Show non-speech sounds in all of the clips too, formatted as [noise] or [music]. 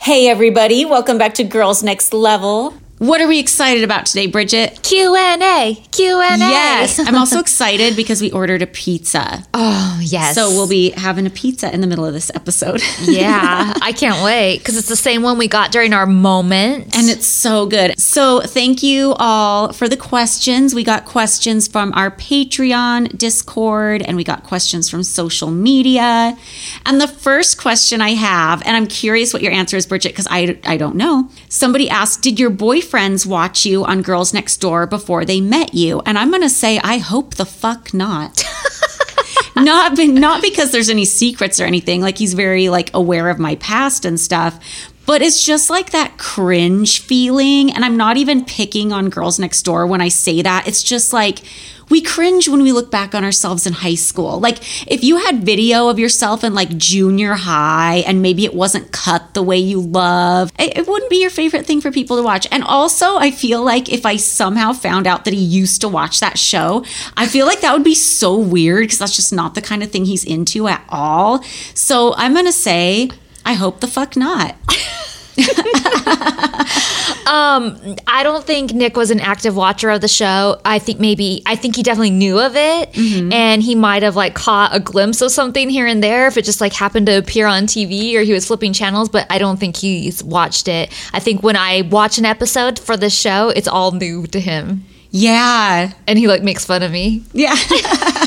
Hey, everybody. Welcome back to Girls Next Level. What are we excited about today, Bridget? Q&A. Q&A. Yes. [laughs] I'm also excited because we ordered a pizza. Oh, yes. So we'll be having a pizza in the middle of this episode. [laughs] yeah, I can't wait because it's the same one we got during our moment. And it's so good. So thank you all for the questions. We got questions from our Patreon, Discord, and we got questions from social media. And the first question I have, and I'm curious what your answer is, Bridget, because I, I don't know. Somebody asked, Did your boyfriend friends watch you on Girls Next Door before they met you? And I'm going to say, I hope the fuck not. [laughs] not be, not because there's any secrets or anything. Like he's very like aware of my past and stuff. But it's just like that cringe feeling. And I'm not even picking on Girls Next Door when I say that. It's just like we cringe when we look back on ourselves in high school. Like if you had video of yourself in like junior high and maybe it wasn't cut the way you love, it, it wouldn't be your favorite thing for people to watch. And also, I feel like if I somehow found out that he used to watch that show, I feel like that would be so weird because that's just not the kind of thing he's into at all. So I'm going to say, I hope the fuck not. [laughs] um, I don't think Nick was an active watcher of the show. I think maybe I think he definitely knew of it, mm-hmm. and he might have like caught a glimpse of something here and there if it just like happened to appear on TV or he was flipping channels. But I don't think he's watched it. I think when I watch an episode for the show, it's all new to him. Yeah, and he like makes fun of me. Yeah. [laughs]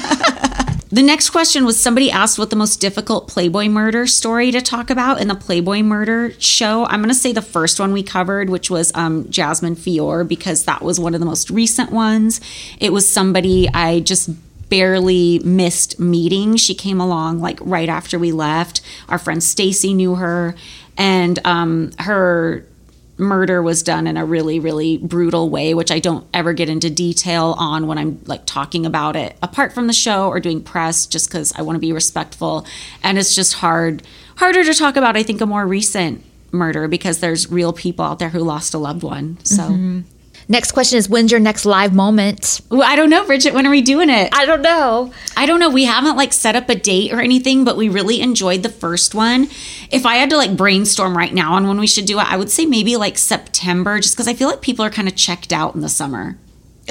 The next question was somebody asked what the most difficult Playboy murder story to talk about in the Playboy murder show. I'm going to say the first one we covered, which was um, Jasmine Fiore, because that was one of the most recent ones. It was somebody I just barely missed meeting. She came along like right after we left. Our friend Stacy knew her, and um, her murder was done in a really really brutal way which i don't ever get into detail on when i'm like talking about it apart from the show or doing press just because i want to be respectful and it's just hard harder to talk about i think a more recent murder because there's real people out there who lost a loved one so mm-hmm. Next question is when's your next live moment? Well, I don't know, Bridget. When are we doing it? I don't know. I don't know. We haven't like set up a date or anything, but we really enjoyed the first one. If I had to like brainstorm right now on when we should do it, I would say maybe like September, just because I feel like people are kind of checked out in the summer.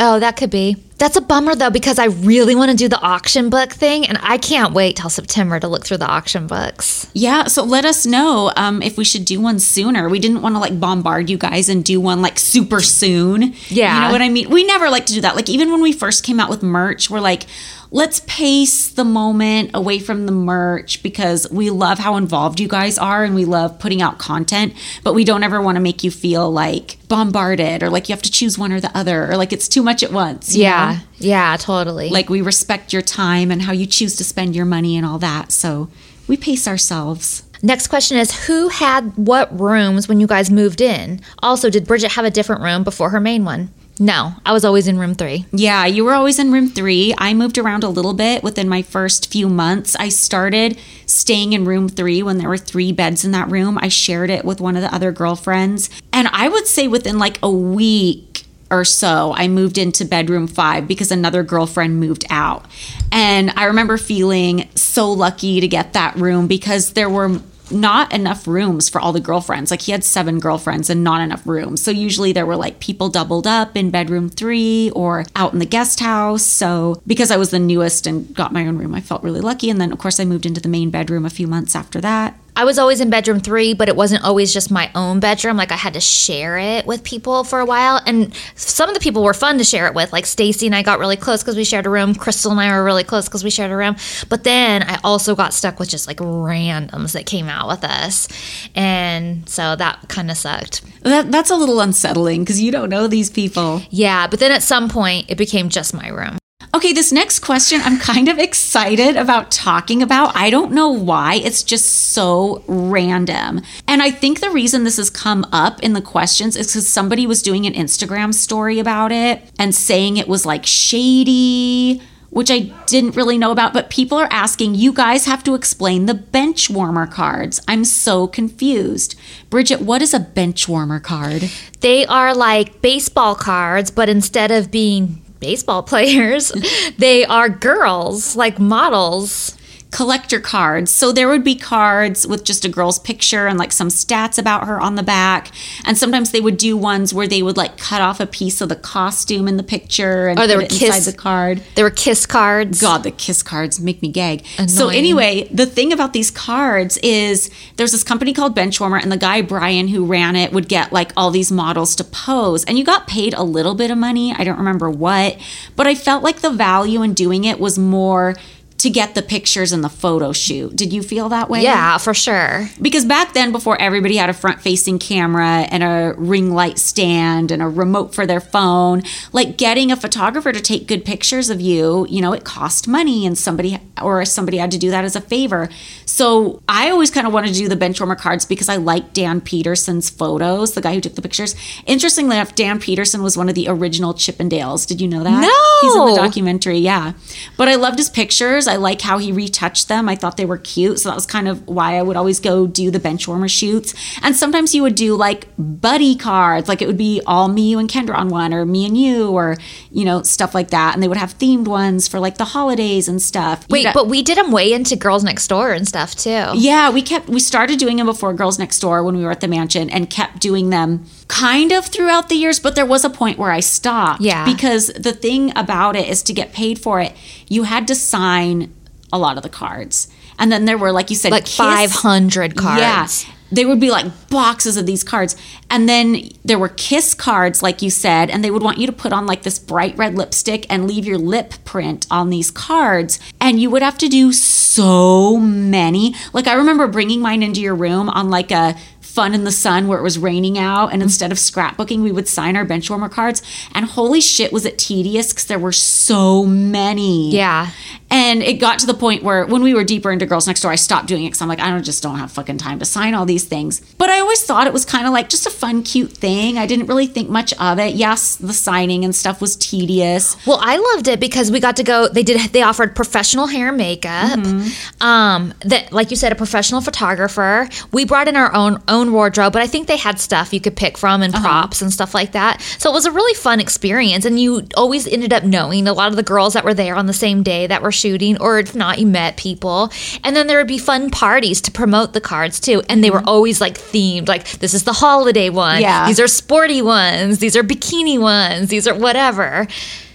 Oh, that could be. That's a bummer though, because I really want to do the auction book thing, and I can't wait till September to look through the auction books. Yeah, so let us know um, if we should do one sooner. We didn't want to like bombard you guys and do one like super soon. Yeah. You know what I mean? We never like to do that. Like, even when we first came out with merch, we're like, let's pace the moment away from the merch because we love how involved you guys are and we love putting out content, but we don't ever want to make you feel like bombarded or like you have to choose one or the other or like it's too much at once. Yeah. Know? Yeah, totally. Like we respect your time and how you choose to spend your money and all that. So we pace ourselves. Next question is Who had what rooms when you guys moved in? Also, did Bridget have a different room before her main one? No, I was always in room three. Yeah, you were always in room three. I moved around a little bit within my first few months. I started staying in room three when there were three beds in that room. I shared it with one of the other girlfriends. And I would say within like a week, or so, I moved into bedroom five because another girlfriend moved out. And I remember feeling so lucky to get that room because there were not enough rooms for all the girlfriends. Like he had seven girlfriends and not enough rooms. So usually there were like people doubled up in bedroom three or out in the guest house. So because I was the newest and got my own room, I felt really lucky. And then, of course, I moved into the main bedroom a few months after that. I was always in bedroom three, but it wasn't always just my own bedroom. Like I had to share it with people for a while, and some of the people were fun to share it with. Like Stacy and I got really close because we shared a room. Crystal and I were really close because we shared a room. But then I also got stuck with just like randoms that came out with us, and so that kind of sucked. That, that's a little unsettling because you don't know these people. Yeah, but then at some point it became just my room. Okay, this next question I'm kind of excited about talking about. I don't know why. It's just so random. And I think the reason this has come up in the questions is because somebody was doing an Instagram story about it and saying it was like shady. Which I didn't really know about, but people are asking, you guys have to explain the bench warmer cards. I'm so confused. Bridget, what is a bench warmer card? They are like baseball cards, but instead of being baseball [laughs] players, they are girls, like models. Collector cards. So there would be cards with just a girl's picture and like some stats about her on the back. And sometimes they would do ones where they would like cut off a piece of the costume in the picture and put would it kiss- inside the card. There were kiss cards. God, the kiss cards make me gag. So anyway, the thing about these cards is there's this company called Benchwarmer, and the guy Brian who ran it would get like all these models to pose, and you got paid a little bit of money. I don't remember what, but I felt like the value in doing it was more to get the pictures and the photo shoot. Did you feel that way? Yeah, for sure. Because back then, before everybody had a front facing camera and a ring light stand and a remote for their phone, like getting a photographer to take good pictures of you, you know, it cost money and somebody or somebody had to do that as a favor. So I always kind of wanted to do the benchwarmer cards because I like Dan Peterson's photos, the guy who took the pictures. Interestingly enough, Dan Peterson was one of the original Chippendales. Did you know that? No! He's in the documentary, yeah. But I loved his pictures. I like how he retouched them. I thought they were cute. So that was kind of why I would always go do the bench warmer shoots. And sometimes you would do like buddy cards, like it would be all me, you, and Kendra on one, or me and you, or, you know, stuff like that. And they would have themed ones for like the holidays and stuff. Wait, but we did them way into Girls Next Door and stuff too. yeah, we kept we started doing them before Girls Next Door when we were at the mansion and kept doing them kind of throughout the years, but there was a point where I stopped. Yeah. Because the thing about it is to get paid for it, you had to sign a lot of the cards. And then there were, like you said, Like kiss- 500 cards. Yeah. They would be like boxes of these cards. And then there were kiss cards, like you said, and they would want you to put on like this bright red lipstick and leave your lip print on these cards. And you would have to do so many. Like I remember bringing mine into your room on like a fun in the sun where it was raining out Mm-hmm. and instead of scrapbooking we would sign our bench warmer cards and holy shit was it tedious because there were so many Yeah. And it got to the point where when we were deeper into Girls Next Door, I stopped doing it because I'm like, I don't just don't have fucking time to sign all these things. But I always thought it was kind of like just a fun, cute thing. I didn't really think much of it. Yes, the signing and stuff was tedious. Well, I loved it because we got to go. They did. They offered professional hair and makeup. Mm-hmm. Um, that like you said, a professional photographer. We brought in our own own wardrobe, but I think they had stuff you could pick from and Uh-huh. props and stuff like that. So it was a really fun experience, and you always ended up knowing a lot of the girls that were there on the same day that were shooting, or if not, you met people. And then there would be fun parties to promote the cards too, and they were always like themed. Like this is the holiday one. Mm-hmm. Yeah. These are sporty ones. These are bikini ones. These are whatever.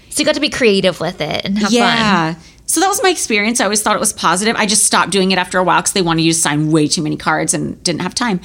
So you got to be creative with it and have fun. yeah. So that was my experience. I always thought it was positive. I just stopped doing it after a while because they wanted you to sign way too many cards and didn't have time.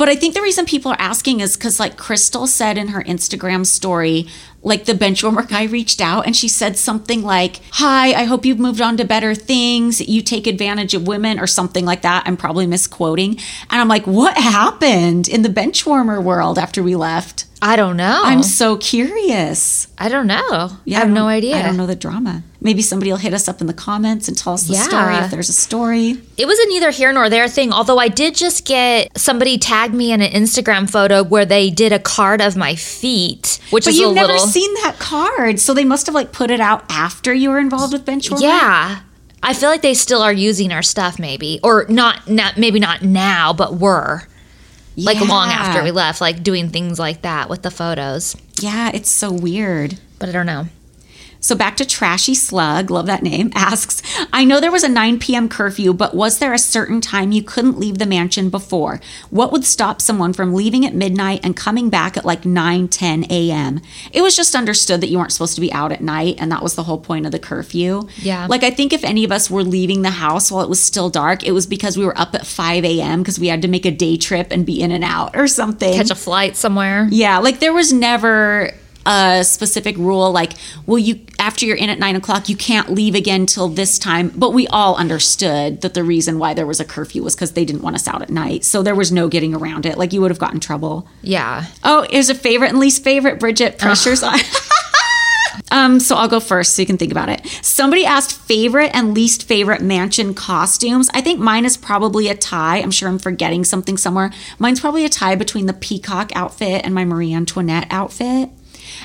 But I think the reason people are asking is because, like Crystal said in her Instagram story, like the benchwarmer guy reached out and she said something like, Hi, I hope you've moved on to better things. You take advantage of women or something like that. I'm probably misquoting. And I'm like, What happened in the benchwarmer world after we left? I don't know. I'm so curious. I don't know. I have don't- no idea. I don't know the drama. Maybe somebody will hit us up in the comments and tell us the Yeah. story if there's a story. It was a neither here nor there thing, although I did just get somebody tagged me in an Instagram photo where they did a card of my feet, which But is a you've never little seen that card, so they must have like put it out after you were involved with bench benchwarming. Yeah. I feel like they still are using our stuff maybe or not not maybe not now but were like long after we left like doing things like that with the photos. Yeah, it's so weird. But I don't know. So back to Trashy Slug, love that name, [laughs] asks I know there was a 9 p.m. curfew, but was there a certain time you couldn't leave the mansion before? What would stop someone from leaving at midnight and coming back at like 9, 10 a.m.? It was just understood that you weren't supposed to be out at night, and that was the whole point of the curfew. Yeah. Like, I think if any of us were leaving the house while it was still dark, it was because we were up at 5 a.m. because we had to make a day trip and be in and out or something. Catch a flight somewhere. Yeah, like there was never a specific rule like, well, you after you're in at nine o'clock, you can't leave again till this time. But we all understood that the reason why there was a curfew was because they didn't want us out at night. So there was no getting around it. Like you would have gotten trouble. Yeah. Oh, here's a favorite and least favorite. Bridget, pressures on. [laughs] Um, so I'll go first so you can think about it. Somebody asked favorite and least favorite mansion costumes. I think mine is probably a tie. I'm sure I'm forgetting something somewhere. Mine's probably a tie between the peacock outfit and my Marie Antoinette outfit.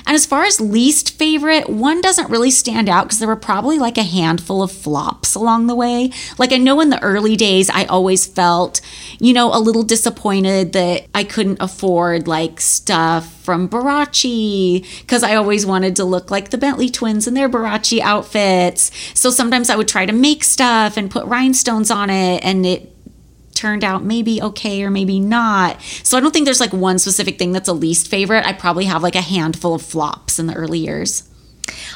And as far as least favorite, one doesn't really stand out because there were probably like a handful of flops along the way. Like I know in the early days, I always felt, you know, a little disappointed that I couldn't afford like stuff from Barachi because I always wanted to look like the Bentley twins in their Barachi outfits. So sometimes I would try to make stuff and put rhinestones on it and it turned out maybe okay or maybe not. So I don't think there's like one specific thing that's a least favorite. I probably have like a handful of flops in the early years.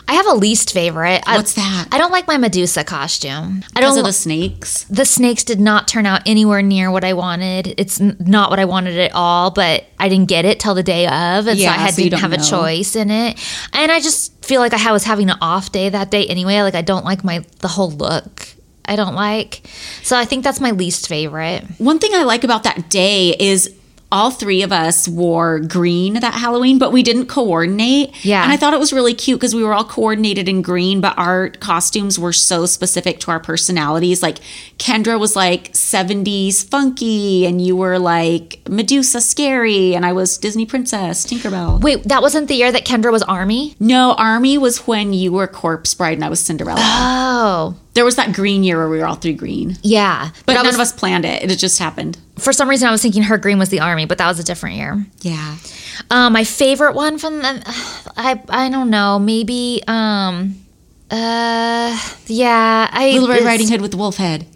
I have a least favorite. What's I, that? I don't like my Medusa costume. I don't. of the snakes. the snakes did not turn out anywhere near what I wanted. It's n- not what I wanted at all, but I didn't get it till the day of, and Yeah, so I had so didn't have a choice in it. And I just feel like I was having an off day that day anyway. Like I don't like my the whole look. I don't like. So I think that's my least favorite. One thing I like about that day is all three of us wore green that Halloween, but we didn't coordinate. Yeah. And I thought it was really cute because we were all coordinated in green, but our costumes were so specific to our personalities. Like Kendra was like 70s funky, and you were like Medusa scary, and I was Disney Princess Tinkerbell. Wait, that wasn't the year that Kendra was Army? No, Army was when you were Corpse Bride and I was Cinderella. Oh, there was that green year where we were all three green. yeah. But none was, of us planned it. It just happened. for some reason, I was thinking her green was the Army, but that was a different year. Yeah. Um, my favorite one from the, [sighs] I I don't know, maybe um, uh, yeah, I Little Red Riding Hood with the wolf head.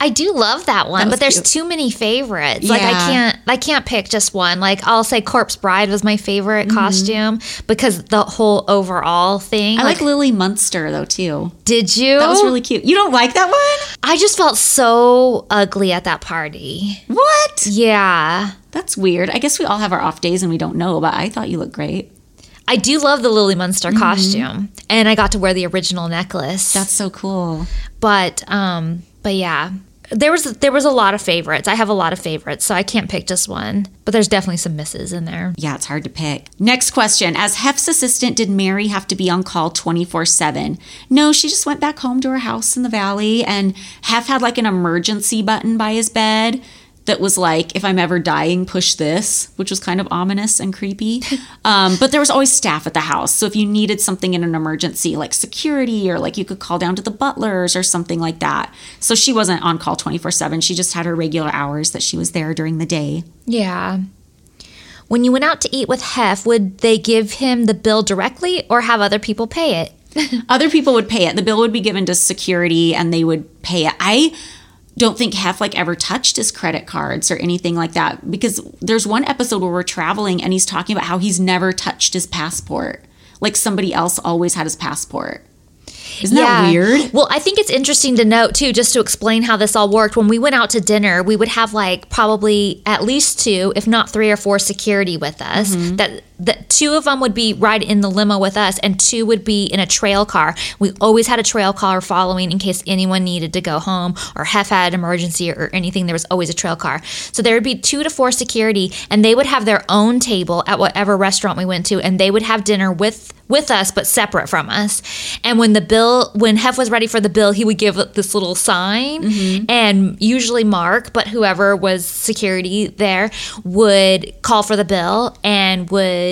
I do love that one, That but there's cute. too many favorites. Like I can't I can't pick just one. Like I'll say Corpse Bride was my favorite costume because the whole overall thing. Mm-hmm. I like Lily Munster though too. did you? That was really cute. You don't like that one? I just felt so ugly at that party. What? Yeah. That's weird. I guess we all have our off days and we don't know, but I thought you looked great. I do love the Lily Munster costume. And I got to wear the original necklace. Mm-hmm. That's so cool. but um but yeah there was there was a lot of favorites i have a lot of favorites so i can't pick just one but there's definitely some misses in there Yeah, it's hard to pick. Next question. As Hef's assistant, did Mary have to be on call 24 7? No, she just went back home to her house in the valley, and Hef had like an emergency button by his bed that was like, if I'm ever dying, push this, which was kind of ominous and creepy. [laughs] Um, but there was always staff at the house. So if you needed something in an emergency, like security, or like you could call down to the butlers or something like that. So she wasn't on call 24 7. She just had her regular hours that she was there during the day. yeah when you went out to eat with hef would they give him the bill directly or have other people pay it [laughs] Other people would pay it. The bill would be given to security and they would pay it. I don't think Hef like ever touched his credit cards or anything like that because there's one episode where we're traveling and he's talking about how he's never touched his passport. Like somebody else always had his passport. Isn't that weird? Well, I think it's interesting to note too, just to explain how this all worked. When we went out to dinner, we would have like probably at least two, if not three or four security with us. Mm-hmm. That that two of them would be right in the limo with us, and two would be in a trail car. We always had a trail car following in case anyone needed to go home or Hef had an emergency or anything. There was always a trail car. So there would be two to four security, and they would have their own table at whatever restaurant we went to, and they would have dinner with with us but separate from us. And when the bill, when Hef was ready for the bill, he would give this little sign, mm-hmm. and usually Mark, but whoever was security there would call for the bill and would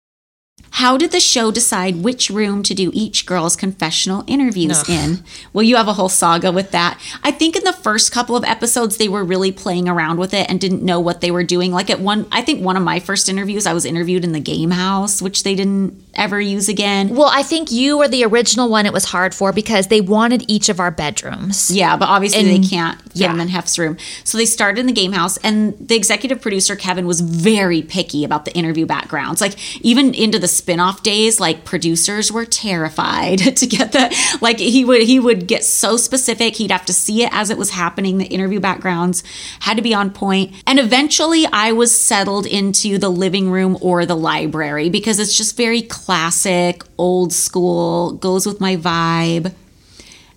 How did the show decide which room to do each girl's confessional interviews in? Well, you have a whole saga with that. I think in the first couple of episodes, they were really playing around with it and didn't know what they were doing. Like at one, I think one of my first interviews, I was interviewed in the game house, which they didn't ever use again. Well, I think you were the original one it was hard for because they wanted each of our bedrooms. Yeah, but obviously And- they can't fit yeah. them in Hef's room. So they started in the game house, and the executive producer Kevin was very picky about the interview backgrounds. Like even into the spin-off days, like producers were terrified [laughs] to get the like he would he would get so specific. He'd have to see it as it was happening. The interview backgrounds had to be on point. And eventually I was settled into the living room or the library because it's just very classic, old school, goes with my vibe.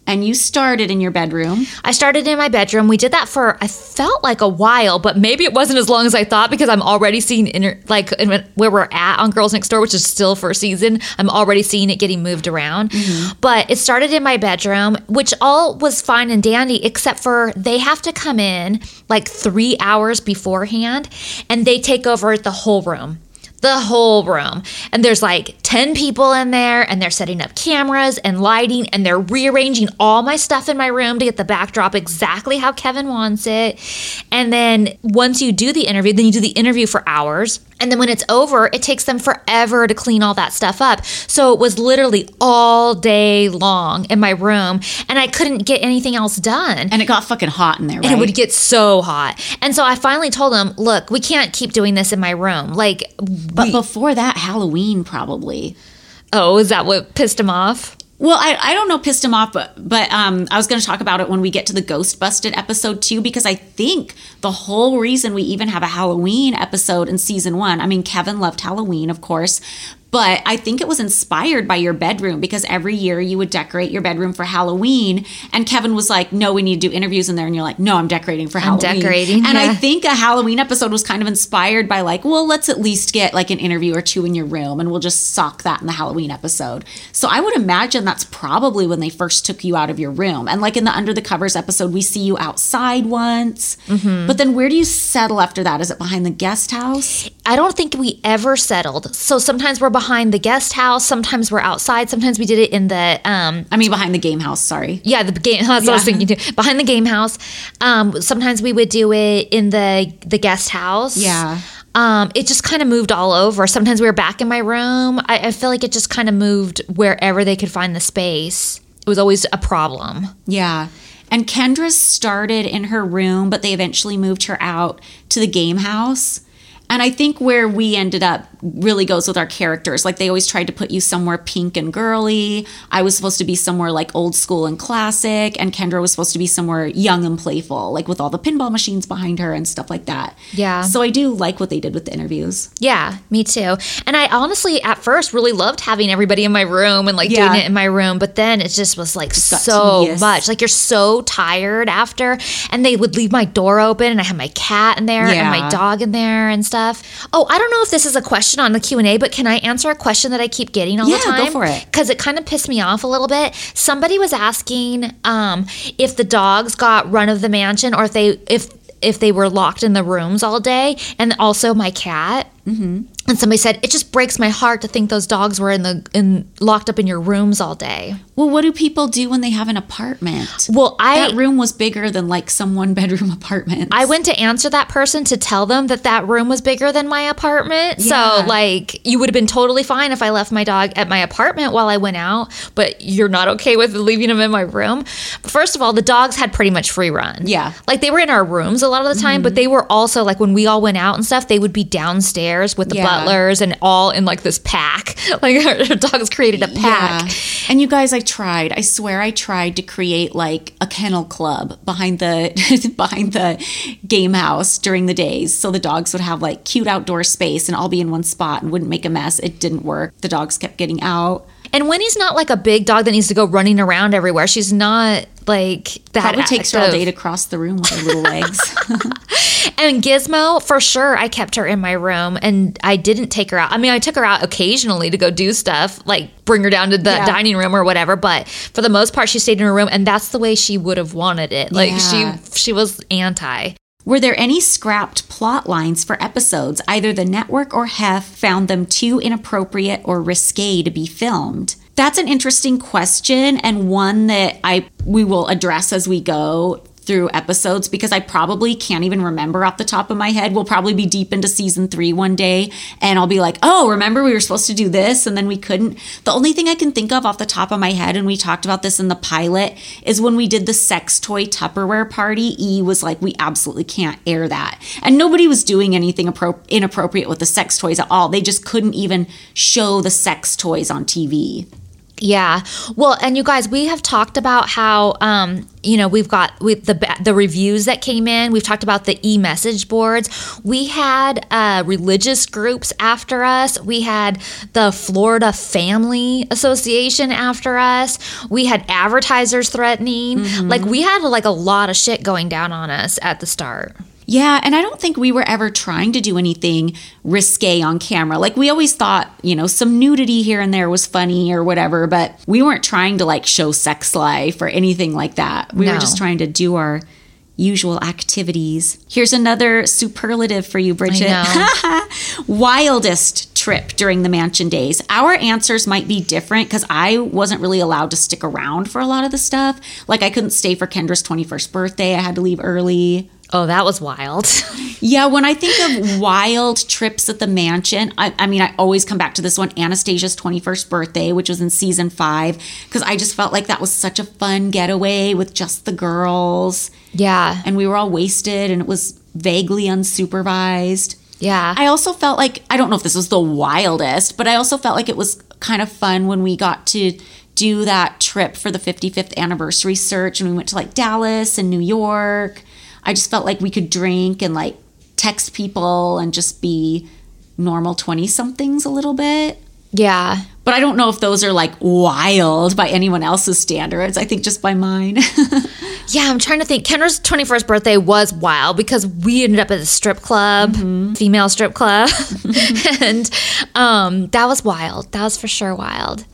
And you started in your bedroom. I started in my bedroom. We did that for I felt like a while, but maybe it wasn't as long as I thought because I'm already seeing inter- like in where we're at on Girls Next Door, which is still first season. I'm already seeing it getting moved around. Mm-hmm. But it started in my bedroom, which all was fine and dandy, except for they have to come in like three hours beforehand, and they take over the whole room the whole room. And there's like 10 people in there, and they're setting up cameras and lighting, and they're rearranging all my stuff in my room to get the backdrop exactly how Kevin wants it. And then once you do the interview, then you do the interview for hours. And then when it's over, it takes them forever to clean all that stuff up. So it was literally all day long in my room, and I couldn't get anything else done. And it got fucking hot in there, right? And it would get so hot. And so I finally told him, look, we can't keep doing this in my room. Like, but before that, Halloween probably. oh, is that what pissed him off? Well, I, I don't know pissed him off, but but um, I was going to talk about it when we get to the Ghost Busted episode too, because I think the whole reason we even have a Halloween episode in season one. I mean, Kevin loved Halloween, of course, but I think it was inspired by your bedroom because every year you would decorate your bedroom for Halloween, and Kevin was like, "No, we need to do interviews in there," and you're like, "No, I'm decorating for Halloween." decorating, and I think a Halloween episode was kind of inspired by like, well, let's at least get like an interview or two in your room, and we'll just sock that in the Halloween episode. So I would imagine that's probably when they first took you out of your room. And like in the Under the Covers episode, we see you outside once. Mm-hmm. But then where do you settle after that? Is it behind the guest house? I don't think we ever settled. So sometimes we're behind the guest house, sometimes we're outside, sometimes we did it in the um I mean, behind the game house. Sorry. yeah, the game [laughs] that's what I was thinking too. Behind the game house. Um sometimes we would do it in the the guest house. Yeah. Um, it just kind of moved all over. Sometimes we were back in my room. I, I feel like it just kind of moved wherever they could find the space. It was always a problem. Yeah. And Kendra started in her room, but they eventually moved her out to the game house. And I think where we ended up really goes with our characters. Like they always tried to put you somewhere pink and girly. I was supposed to be somewhere like old school and classic, and Kendra was supposed to be somewhere young and playful, like with all the pinball machines behind her and stuff like that. Yeah. So I do like what they did with the interviews. Yeah, me too. And I honestly, at first, really loved having everybody in my room and like Yeah. doing it in my room. But then it just was like got so much. Like you're so tired after. And they would leave my door open, and I had my cat in there and my dog in there and stuff. Oh, I don't know if this is a question on the Q and A, but can I answer a question that I keep getting all Yeah, the go time? for it. Because it kind of pissed me off a little bit. Somebody was asking um, if the dogs got run of the mansion or if they if if they were locked in the rooms all day, and also my cat. Mm-hmm. And somebody said it just breaks my heart to think those dogs were in the in locked up in your rooms all day. Well, what do people do when they have an apartment? Well, I that room was bigger than like some one bedroom apartment. I went to answer that person to tell them that that room was bigger than my apartment. Yeah. So, like, you would have been totally fine if I left my dog at my apartment while I went out, but you're not okay with leaving him in my room. First of all, the dogs had pretty much free run. Yeah. Like, they were in our rooms a lot of the time, but mm-hmm. they were also, like, when we all went out and stuff, they would be downstairs with the Yeah. butlers and all in, like, this pack. [laughs] Like, our dogs created a pack. Yeah. And you guys, I tried. I swear I tried to create like a kennel club behind the [laughs] behind the game house during the days. So the dogs would have like cute outdoor space and all be in one spot and wouldn't make a mess. It didn't work. The dogs kept getting out. And Winnie's not like a big dog that needs to go running around everywhere. She's not like that. Probably takes her all day to cross the room with her little legs. [laughs] And Gizmo, for sure, I kept her in my room and I didn't take her out. I mean, I took her out occasionally to go do stuff, like bring her down to the Yeah. dining room or whatever. But for the most part, she stayed in her room, and that's the way she would have wanted it. Like Yeah. she, she was anti. Were there any scrapped plot lines for episodes? Either the network or Hef found them too inappropriate or risque to be filmed. That's an interesting question and one that I we will address as we go through episodes because I probably can't even remember off the top of my head. We'll probably be deep into season 3 one day and I'll be like, "Oh, remember we were supposed to do this and then we couldn't." The only thing I can think of off the top of my head and we talked about this in the pilot is when we did the sex toy Tupperware party, E was like, "We absolutely can't air that." And nobody was doing anything appro- inappropriate with the sex toys at all. They just couldn't even show the sex toys on TV. Yeah. Well, and you guys, we have talked about how um, you know, we've got with the the reviews that came in. We've talked about the e-message boards. We had uh, religious groups after us. We had the Florida Family Association after us. We had advertisers threatening. Like we had like a lot of shit going down on us at the start. Yeah, and I don't think we were ever trying to do anything risque on camera. Like we always thought, you know, some nudity here and there was funny or whatever, but we weren't trying to like show sex life or anything like that. We were just trying to do our usual activities. Here's another superlative for you, Bridget. [laughs] Wildest trip during the mansion days. Our answers might be different because I wasn't really allowed to stick around for a lot of the stuff. Like I couldn't stay for Kendra's 21st birthday. I had to leave early. Oh, that was wild. [laughs] Yeah, when I think of wild trips at the mansion, I, I mean, I always come back to this one Anastasia's 21st birthday, which was in season five, because I just felt like that was such a fun getaway with just the girls. yeah. And we were all wasted and it was vaguely unsupervised. Yeah. I also felt like, I don't know if this was the wildest, but I also felt like it was kind of fun when we got to do that trip for the 55th anniversary search and we went to like Dallas and New York. I just felt like we could drink and like text people and just be normal 20 somethings a little bit. yeah. But I don't know if those are like wild by anyone else's standards. I think just by mine. [laughs] Yeah, I'm trying to think. Kendra's 21st birthday was wild because we ended up at a strip club, female strip club. [laughs] and um, that was wild. That was for sure wild.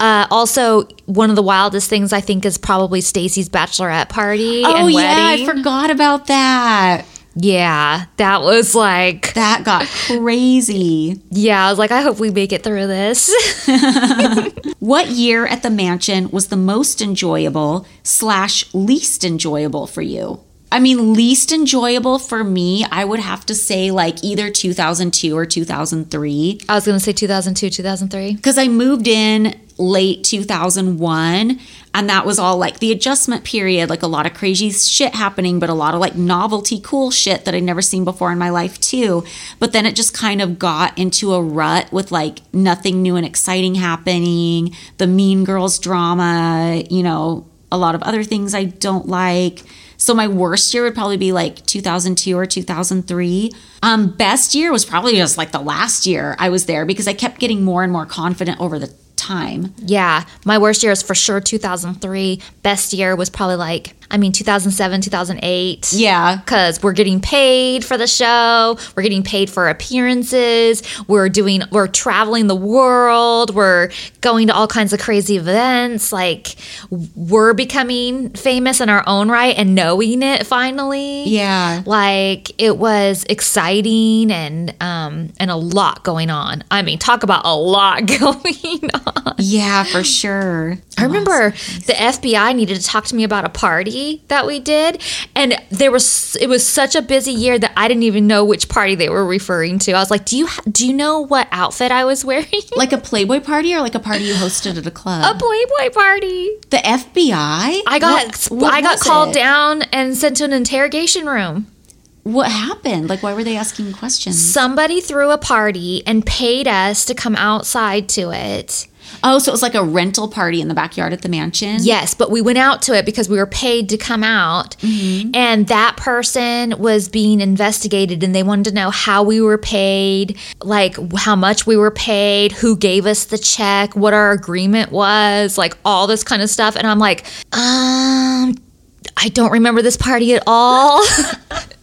Uh, also, one of the wildest things I think is probably Stacy's bachelorette party oh, and yeah, I forgot about that. Yeah, that was like, That got crazy. yeah, I was like, I hope we make it through this. [laughs] What year at the mansion was the most enjoyable slash least enjoyable for you? I mean, least enjoyable for me, I would have to say like either 2002 or 2003 I was going to say 2002, 2003. because I moved in late 2001 and that was all like the adjustment period, like a lot of crazy shit happening, but a lot of like novelty cool shit that I'd never seen before in my life too. But then it just kind of got into a rut with like nothing new and exciting happening, the Mean Girls drama, you know, a lot of other things I don't like. So my worst year would probably be like 2002 or 2003. Um, best year was probably just like the last year I was there because I kept getting more and more confident over the time. Yeah, my worst year is for sure 2003. Best year was probably like, I mean, 2007, 2008. Yeah. because we're getting paid for the show we're getting paid for appearances we're doing we're traveling the world we're going to all kinds of crazy events like we're becoming famous in our own right and knowing it finally Yeah. like it was exciting and um and a lot going on i mean talk about a lot [laughs] going on Yeah, for sure. I remember the FBI needed to talk to me about a party that we did, and there was it was such a busy year that I didn't even know which party they were referring to. I was like, "Do you do you know what outfit I was wearing?" [laughs] Like a Playboy party or like a party you hosted at a club? a? Playboy party. the FBI? I got What- what I got called it? down and sent to an interrogation room. What happened? Like, why were they asking questions? Somebody threw a party and paid us to come outside to it. Oh, so it was like a rental party in the backyard at the mansion? Yes, but we went out to it because we were paid to come out. And that person was being investigated and they wanted to know how we were paid, like how much we were paid, who gave us the check, what our agreement was, like all this kind of stuff. And I'm like, um, I don't remember this party at all. [laughs] [laughs]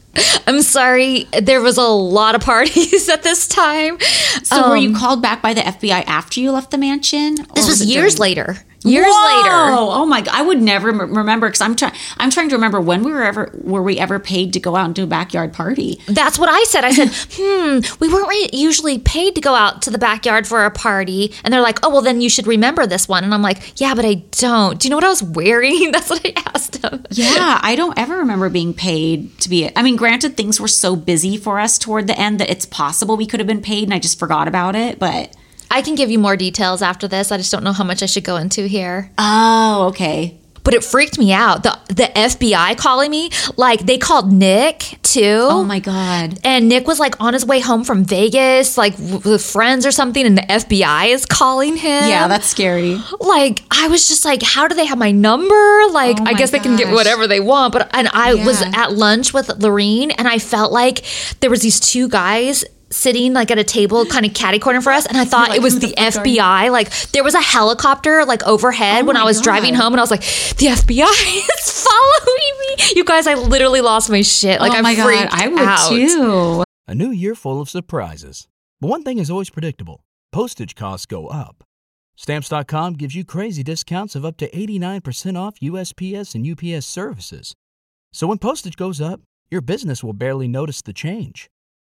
I'm sorry. There was a lot of parties [laughs] at this time. So were you called back by the FBI after you left the mansion? Um, This was it years during- later. Years Whoa! later. Oh my god! I would never m- remember because I'm trying. I'm trying to remember when we were ever were we ever paid to go out and do a backyard party? That's what I said. I said, [laughs] hmm, we weren't re- usually paid to go out to the backyard for a party. And they're like, oh, well, then you should remember this one. And I'm like, yeah, but I don't. Do you know what I was wearing? [laughs] That's what I asked him. Yeah, [laughs] I don't ever remember being paid to be. I mean, granted, things were so busy for us toward the end that it's possible we could have been paid, and I just forgot about it. But I can give you more details after this. I just don't know how much I should go into here. oh, okay. But it freaked me out. The the FBI calling me, like they called Nick too. Oh my god. and Nick was like on his way home from Vegas, like with friends or something, and the FBI is calling him. Yeah, that's scary. like I was just like, how do they have my number? Like, Oh I my guess they can get whatever they want. But and I was at lunch with Lorene, and I felt like there was these two guys sitting like at a table kind of catty corner for us and i thought like, it was the, the fuck are fbi like there was a helicopter like overhead Oh when i my was driving home and i was like the fbi [laughs] is following me you guys i literally lost my shit like oh i my god, freaked I would out. too. A new year full of surprises. But one thing is always predictable postage costs go up. Stamps.com gives you crazy discounts of up to 89% off USPS and UPS services. So when postage goes up, your business will barely notice the change.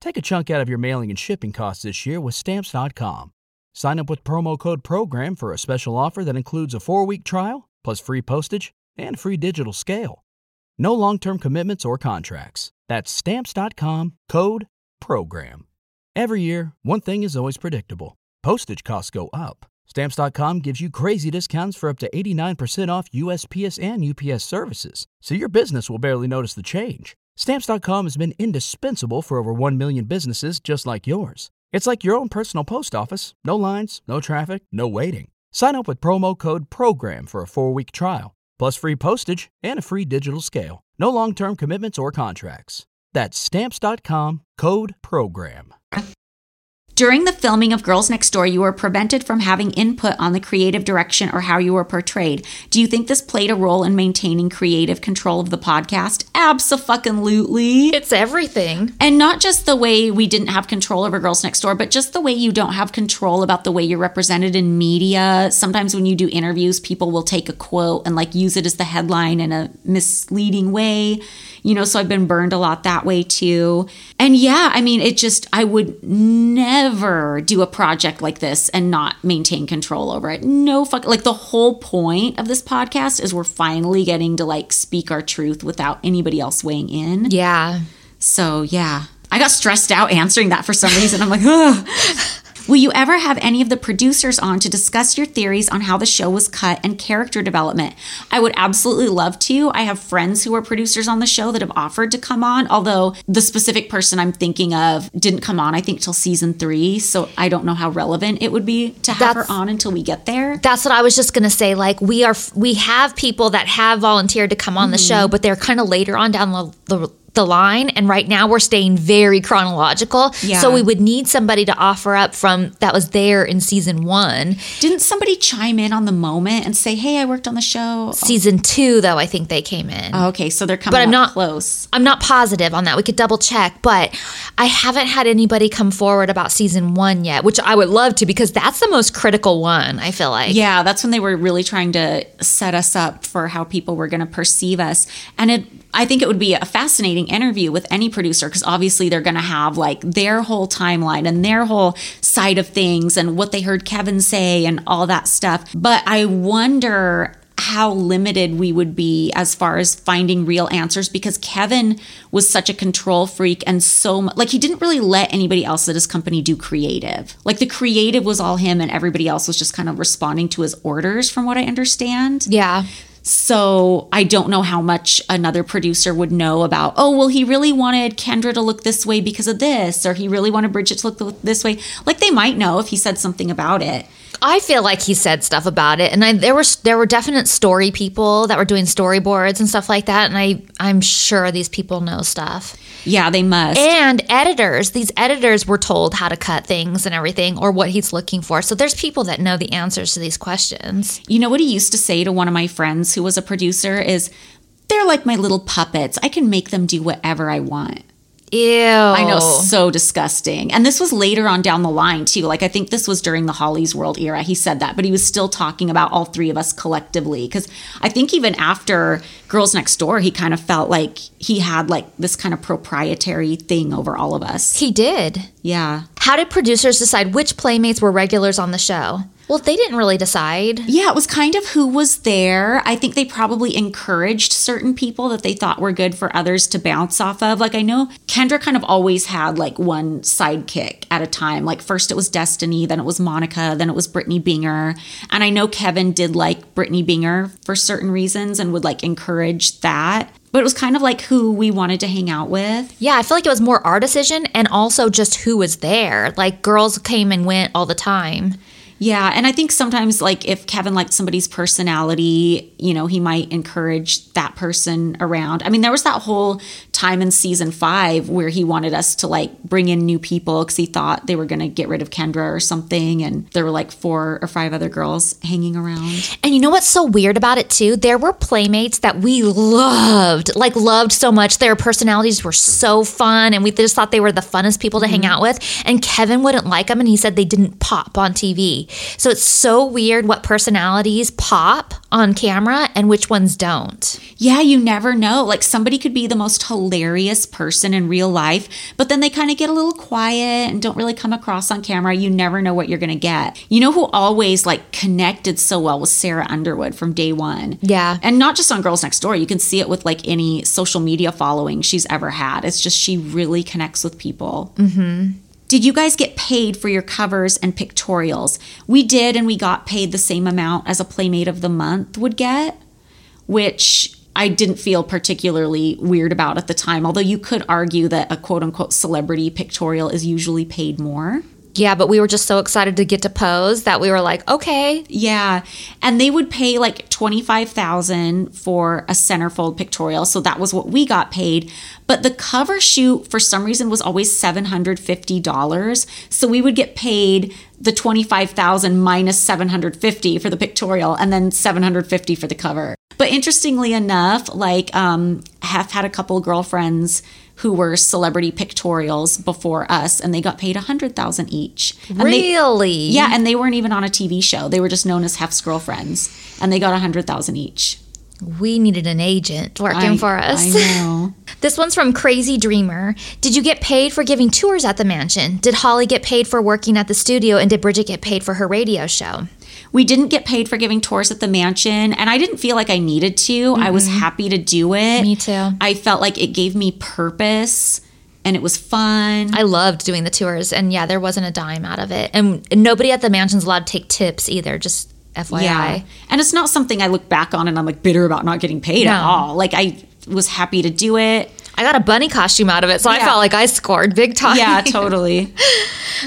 Take a chunk out of your mailing and shipping costs this year with Stamps.com. Sign up with promo code PROGRAM for a special offer that includes a four week trial, plus free postage and free digital scale. No long term commitments or contracts. That's Stamps.com code PROGRAM. Every year, one thing is always predictable postage costs go up. Stamps.com gives you crazy discounts for up to 89% off USPS and UPS services, so your business will barely notice the change. Stamps.com has been indispensable for over 1 million businesses just like yours. It's like your own personal post office no lines, no traffic, no waiting. Sign up with promo code PROGRAM for a four week trial, plus free postage and a free digital scale. No long term commitments or contracts. That's Stamps.com code PROGRAM. During the filming of Girls Next Door, you were prevented from having input on the creative direction or how you were portrayed. Do you think this played a role in maintaining creative control of the podcast? Absolutely. it's everything And not just the way we didn't have control over Girls Next Door, but just the way you don't have control about the way you're represented in media. Sometimes when you do interviews, people will take a quote and like use it as the headline in a misleading way. You know, so I've been burned a lot that way too. And yeah, I mean, it just, I would never do a project like this and not maintain control over it. No fuck, like the whole point of this podcast is we're finally getting to like speak our truth without anybody else weighing in. yeah So yeah, I got stressed out answering that for some reason. I'm like, Ugh. Will you ever have any of the producers on to discuss your theories on how the show was cut and character development? I would absolutely love to. I have friends who are producers on the show that have offered to come on, although the specific person I'm thinking of didn't come on, I think, till season three. So I don't know how relevant it would be to have That's- her on until we get there. That's what I was just gonna say. Like we are, we have people that have volunteered to come on the mm-hmm. show, but they're kind of later on down the, the the line. And right now we're staying very chronological. Yeah. So we would need somebody to offer up from that was there in season one. Didn't somebody chime in on the moment and say, hey, I worked on the show? Season two, though, I think they came in. Oh, okay, so they're coming But I'm not- close. I'm not positive on that. We could double check, but I haven't had anybody come forward about season one yet, which I would love to because that's the most critical one. I feel like. Yeah, that's when they were really trying to set us up for how people were going to perceive us. And it I think it would be a fascinating interview with any producer because obviously they're going to have like their whole timeline and their whole side of things and what they heard Kevin say and all that stuff. But I wonder how limited we would be as far as finding real answers because Kevin was such a control freak and so like he didn't really let anybody else at his company do creative. Like the creative was all him and everybody else was just kind of responding to his orders from what I understand. Yeah. So I don't know how much another producer would know about, oh, well, he really wanted Kendra to look this way because of this, or he really wanted Bridget to look this way. Like they might know if he said something about it. I feel like he said stuff about it, and I, there were there were definite story people that were doing storyboards and stuff like that, and I I'm sure these people know stuff. Yeah, they must. And editors, these editors were told how to cut things and everything, or what he's looking for. So there's people that know the answers to these questions. You know what he used to say to one of my friends who was a producer is, "They're like my little puppets. I can make them do whatever I want." Ew. I know, so disgusting. And this was later on down the line, too. Like, I think this was during the Holly's World era. He said that, but he was still talking about all three of us collectively. Because I think even after Girls Next Door, he kind of felt like he had like this kind of proprietary thing over all of us. He did. Yeah. How did producers decide which playmates were regulars on the show? Well, they didn't really decide. Yeah, it was kind of who was there. I think they probably encouraged certain people that they thought were good for others to bounce off of. Like I know Kendra kind of always had like one sidekick at a time. Like first it was Destiny, then it was Monica, then it was Brittany Binger. And I know Kevin did like Brittany Binger for certain reasons and would like encourage that. But it was kind of like who we wanted to hang out with. Yeah, I feel like it was more our decision and also just who was there. Like girls came and went all the time. Yeah, and I think sometimes like if Kevin liked somebody's personality, you know, he might encourage that person around. I mean, there was that whole time in season 5 where he wanted us to like bring in new people cuz he thought they were going to get rid of Kendra or something and there were like four or five other girls hanging around. And you know what's so weird about it too? There were playmates that we loved, like loved so much. Their personalities were so fun, and we just thought they were the funnest people to hang mm-hmm. out with. And Kevin wouldn't like them, and he said they didn't pop on TV. So it's so weird what personalities pop on camera and which ones don't. Yeah, you never know. Like somebody could be the most hilarious person in real life, but then they kind of get a little quiet and don't really come across on camera. You never know what you're going to get. You know who always like connected so well was Sarah Underwood from day one. Yeah. And not just on Girls Next Door. You can see it with like any social media following she's ever had. It's just she really connects with people. Mm-hmm. Did you guys get paid for your covers and pictorials? We did, and we got paid the same amount as a Playmate of the Month would get, which I didn't feel particularly weird about at the time. Although you could argue that a quote unquote celebrity pictorial is usually paid more. Yeah, but we were just so excited to get to pose that we were like, okay. Yeah. And they would pay like 25,000 for a centerfold pictorial, so that was what we got paid. But the cover shoot for some reason was always $750. So we would get paid the 25,000 minus 750 for the pictorial and then 750 for the cover. But interestingly enough, like um have had a couple girlfriends who were celebrity pictorials before us and they got paid a hundred thousand each. And they- Really? yeah, and they weren't even on a TV show. They were just known as Hef's girlfriends, and they got a hundred thousand each. We needed an agent working I- for us. I know. [laughs] This one's from Crazy Dreamer. Did you get paid for giving tours at the mansion? Did Holly get paid for working at the studio? And did Bridget get paid for her radio show? We didn't get paid for giving tours at the mansion, and I didn't feel like I needed to. I was happy to do it. Me too. I felt like it gave me purpose, and it was fun. I loved doing the tours, and yeah, there wasn't a dime out of it. And nobody at the mansion's allowed to take tips either, just FYI. Yeah. And it's not something I look back on and I'm like bitter about not getting paid at all. Like I was happy to do it. I got a bunny costume out of it, so I felt like I scored big time. Yeah, [laughs] totally.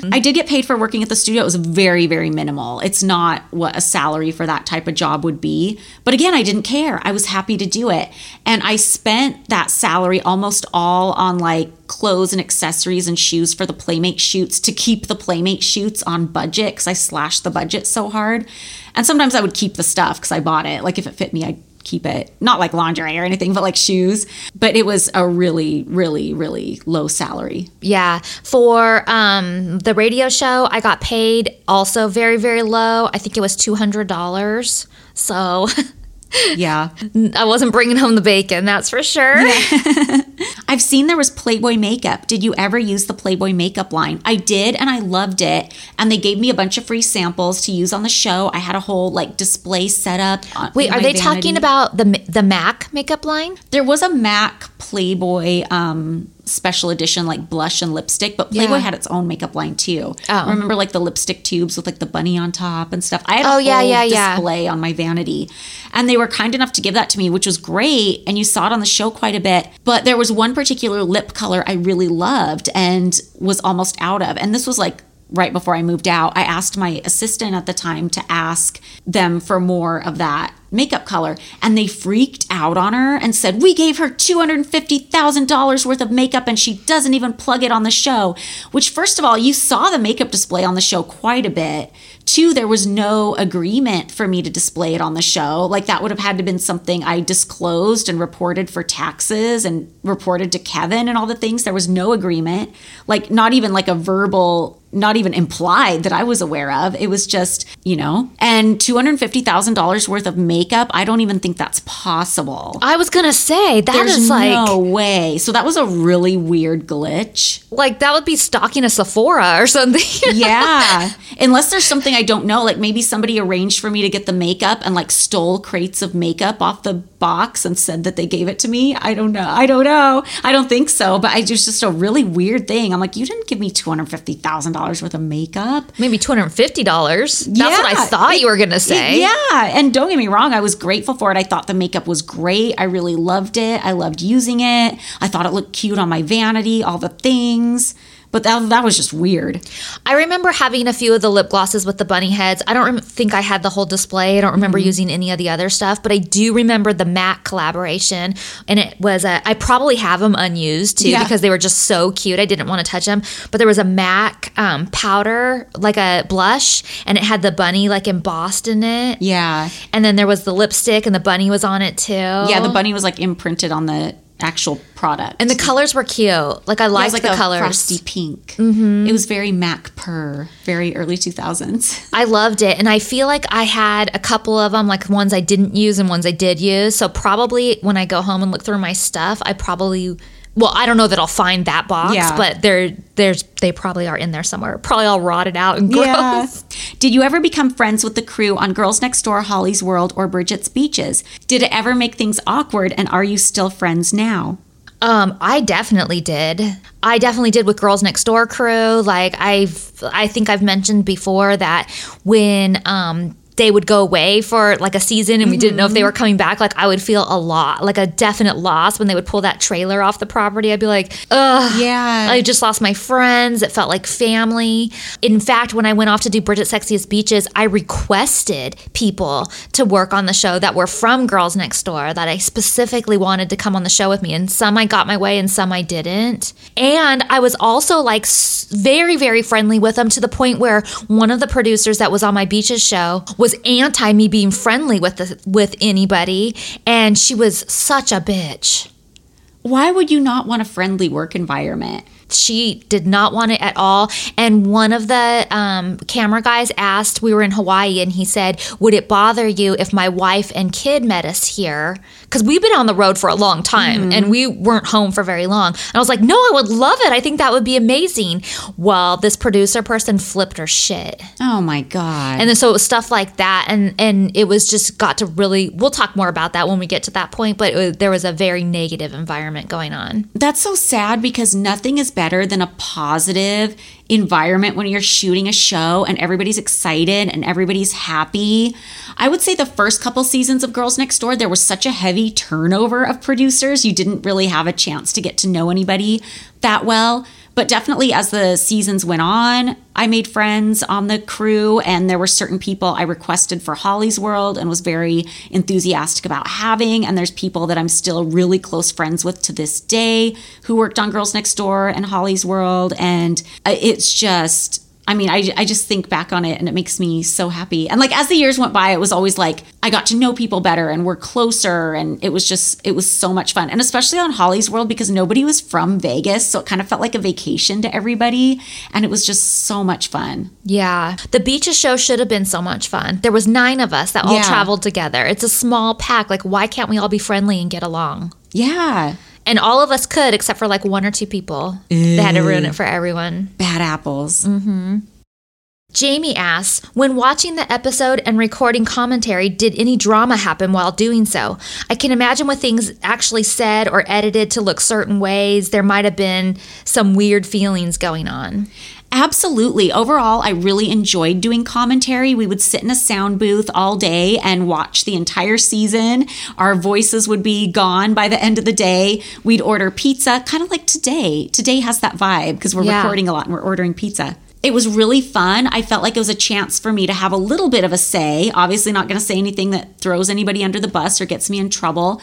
I did get paid for working at the studio. It was very, very minimal. It's not what a salary for that type of job would be. But again, I didn't care. I was happy to do it. And I spent that salary almost all on like clothes and accessories and shoes for the Playmate shoots to keep the Playmate shoots on budget because I slashed the budget so hard. And sometimes I would keep the stuff because I bought it. Like if it fit me, I'd keep it. Not like lingerie or anything, but like shoes. But it was a really, really, really low salary. Yeah. For um, the radio show, I got paid also very, very low. I think it was $200. So [laughs] Yeah. [laughs] I wasn't bringing home the bacon, that's for sure. [laughs] [laughs] I've seen there was Playboy makeup. Did you ever use the Playboy makeup line? I did and I loved it. And they gave me a bunch of free samples to use on the show. I had a whole like display set up. Wait, are they vanity. talking about the the MAC makeup line? There was a MAC Playboy um special edition like blush and lipstick, but Playboy Yeah. had its own makeup line too. Oh. Remember like the lipstick tubes with like the bunny on top and stuff? I had oh, a Oh, whole yeah, yeah, yeah. display on my vanity. And they were kind enough to give that to me, which was great. And you saw it on the show quite a bit. But there was one particular lip color I really loved and was almost out of. And this was like right before I moved out. I asked my assistant at the time to ask them for more of that makeup color. And they freaked out on her and said, We gave her $250,000 worth of makeup and she doesn't even plug it on the show. Which, first of all, you saw the makeup display on the show quite a bit. Two, there was no agreement for me to display it on the show. Like that would have had to been something I disclosed and reported for taxes and reported to Kevin and all the things. There was no agreement. Like not even like a verbal, not even implied that I was aware of. It was just, you know, and $250,000 worth of makeup. I don't even think that's possible. I was gonna say that is There's like no way. So that was a really weird glitch. like that would be stalking a Sephora or something. [laughs] yeah. Unless there's something I don't know, like maybe somebody arranged for me to get the makeup and like stole crates of makeup off the box and said that they gave it to me. I don't know. I don't know. I don't think so. But I was just a really weird thing. I'm like, you didn't give me two hundred fifty thousand dollars worth of makeup. Maybe two hundred fifty dollars. That's what I Yeah. thought you were gonna say. Yeah, and don't get me wrong, I was grateful for it. I thought the makeup was great. I really loved it. I loved using it. I thought it looked cute on my vanity, all the things. But that, that was just weird. I remember having a few of the lip glosses with the bunny heads. I don't rem- think I had the whole display. I don't remember using any of the other stuff, but I do remember the MAC collaboration. And it was a, I probably have them unused too Yeah. because they were just so cute. I didn't want to touch them. But there was a MAC um, powder, like a blush, and it had the bunny like embossed in it. Yeah. And then there was the lipstick, and the bunny was on it too. Yeah, the bunny was like imprinted on the actual product. And the colors were cute. Like I liked was like the a colors. frosty pink. Mm-hmm. It was very Mac Purr, very early 2000s. [laughs] I loved it. And I feel like I had a couple of them, like ones I didn't use and ones I did use. So probably when I go home and look through my stuff, I probably, well, I don't know that I'll find that box, Yeah. but they're, there's, they probably are in there somewhere. Probably all rotted out and gross. Did you ever become friends with the crew on Girls Next Door, Holly's World, or Bridget's Beaches? Did it ever make things awkward, and are you still friends now? Um, I definitely did. I definitely did with Girls Next Door crew. Like I've, I think I've mentioned before that when um they would go away for like a season and we didn't know if they mm-hmm. were coming back, like I would feel a lot, like a definite loss when they would pull that trailer off the property. I'd be like, ugh. Yeah. I just lost my friends. It felt like family. In fact, when I went off to do Bridget Sexiest Beaches, I requested people to work on the show that were from Girls Next Door that I specifically wanted to come on the show with me. And some I got my way and some I didn't. And I was also like very, very friendly with them to the point where one of the producers that was on my Beaches show was anti me being friendly with the, with anybody. And she was such a bitch. Why would you not want a friendly work environment? She did not want it at all. And one of the um, camera guys asked, we were in Hawaii, and he said, Would it bother you if my wife and kid met us here? Because we've been on the road for a long time and we weren't home for very long. And I was like, No, I would love it. I think that would be amazing. Well, this producer person flipped her shit. Oh my God. And then so it was stuff like that, and and it was just got to really. We'll talk more about that when we get to that point. But was, there was a very negative environment going on. That's so sad because nothing is better than a positive environment when you're shooting a show and everybody's excited and everybody's happy. I would say the first couple seasons of Girls Next Door, there was such a heavy turnover of producers. You didn't really have a chance to get to know anybody that well. But definitely as the seasons went on, I made friends on the crew, and there were certain people I requested for Holly's World and was very enthusiastic about having. And there's people that I'm still really close friends with to this day who worked on Girls Next Door and Holly's World. And uh, it's just, I mean, I, I just think back on it and it makes me so happy. And like as the years went by, it was always like I got to know people better and we're closer. And it was just, it was so much fun. And especially on Holly's World because nobody was from Vegas. So it kind of felt like a vacation to everybody. And it was just so much fun. Yeah. The beaches show should have been so much fun. There was nine of us that all Yeah. traveled together. It's a small pack. Like why can't we all be friendly and get along? Yeah. And all of us could except for like one or two people. They had to ruin it for everyone. Bad apples. Mm-hmm. Jamie asks, when watching the episode and recording commentary, did any drama happen while doing so? I can imagine with things actually said or edited to look certain ways, there might have been some weird feelings going on. Absolutely. Overall, I really enjoyed doing commentary. We would sit in a sound booth all day and watch the entire season. Our voices would be gone by the end of the day. We'd order pizza, kind of like today. Today has that vibe because we're Yeah. recording a lot and we're ordering pizza. It was really fun. I felt like it was a chance for me to have a little bit of a say. Obviously, not going to say anything that throws anybody under the bus or gets me in trouble.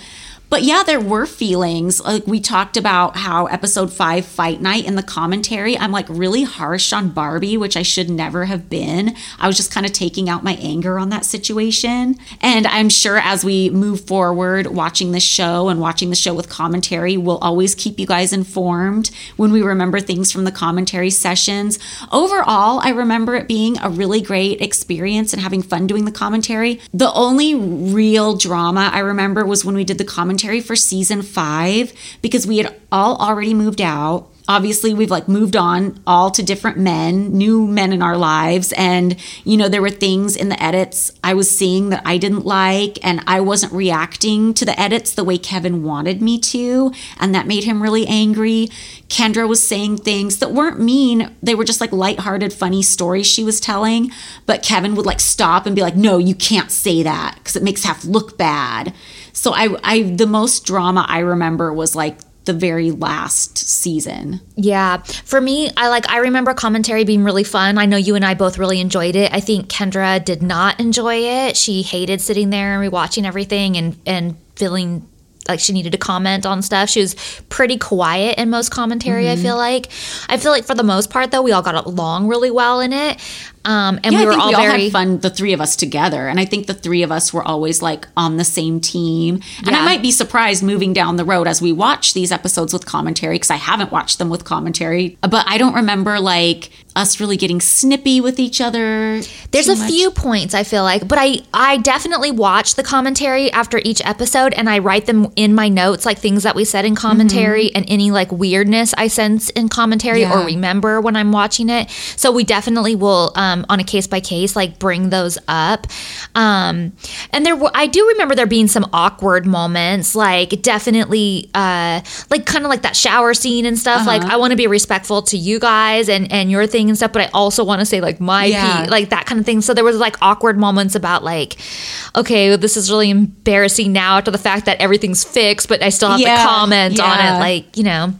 But yeah, there were feelings. Like we talked about how episode five, Fight Night, in the commentary, I'm like really harsh on Barbie, which I should never have been. I was just kind of taking out my anger on that situation. And I'm sure as we move forward watching the show and watching the show with commentary, we'll always keep you guys informed when we remember things from the commentary sessions. Overall, I remember it being a really great experience and having fun doing the commentary. The only real drama I remember was when we did the commentary for season five because we had all already moved out. Obviously, we've like moved on all to different men, new men in our lives. And, you know, there were things in the edits I was seeing that I didn't like, and I wasn't reacting to the edits the way Kevin wanted me to. And that made him really angry. Kendra was saying things that weren't mean. They were just like lighthearted, funny stories she was telling. But Kevin would like stop and be like, no, you can't say that because it makes Hef look bad. So I, I, the most drama I remember was like the very last season. Yeah. For me, I like I remember commentary being really fun. I know you and I both really enjoyed it. I think Kendra did not enjoy it. She hated sitting there and rewatching everything and and feeling like she needed to comment on stuff. She was pretty quiet in most commentary, I mm-hmm. feel like. I feel like for the most part though, we all got along really well in it. Um, and Yeah, we I were think all we all very had fun, the three of us together. And I think the three of us were always like on the same team. And I might be surprised moving down the road as we watch these episodes with commentary, because I haven't watched them with commentary. But I don't remember like us really getting snippy with each other. There's a much. few points I feel like, but I I definitely watch the commentary after each episode and I write them in my notes like things that we said in commentary and any like weirdness I sense in commentary or Mm-hmm. Remember when I'm watching it. So we definitely will um on a case by case like bring those up. Um and there were I do remember there being some awkward moments like definitely uh like kind of like that shower scene and stuff like Uh-huh. I want to be respectful to you guys and and your thing and stuff but I also want to say like my Yeah. piece like that kind of thing. So there was like awkward moments about like, okay, this is really embarrassing now after the fact that everything's fixed, but I still have Yeah, to comment on it. Like, you know,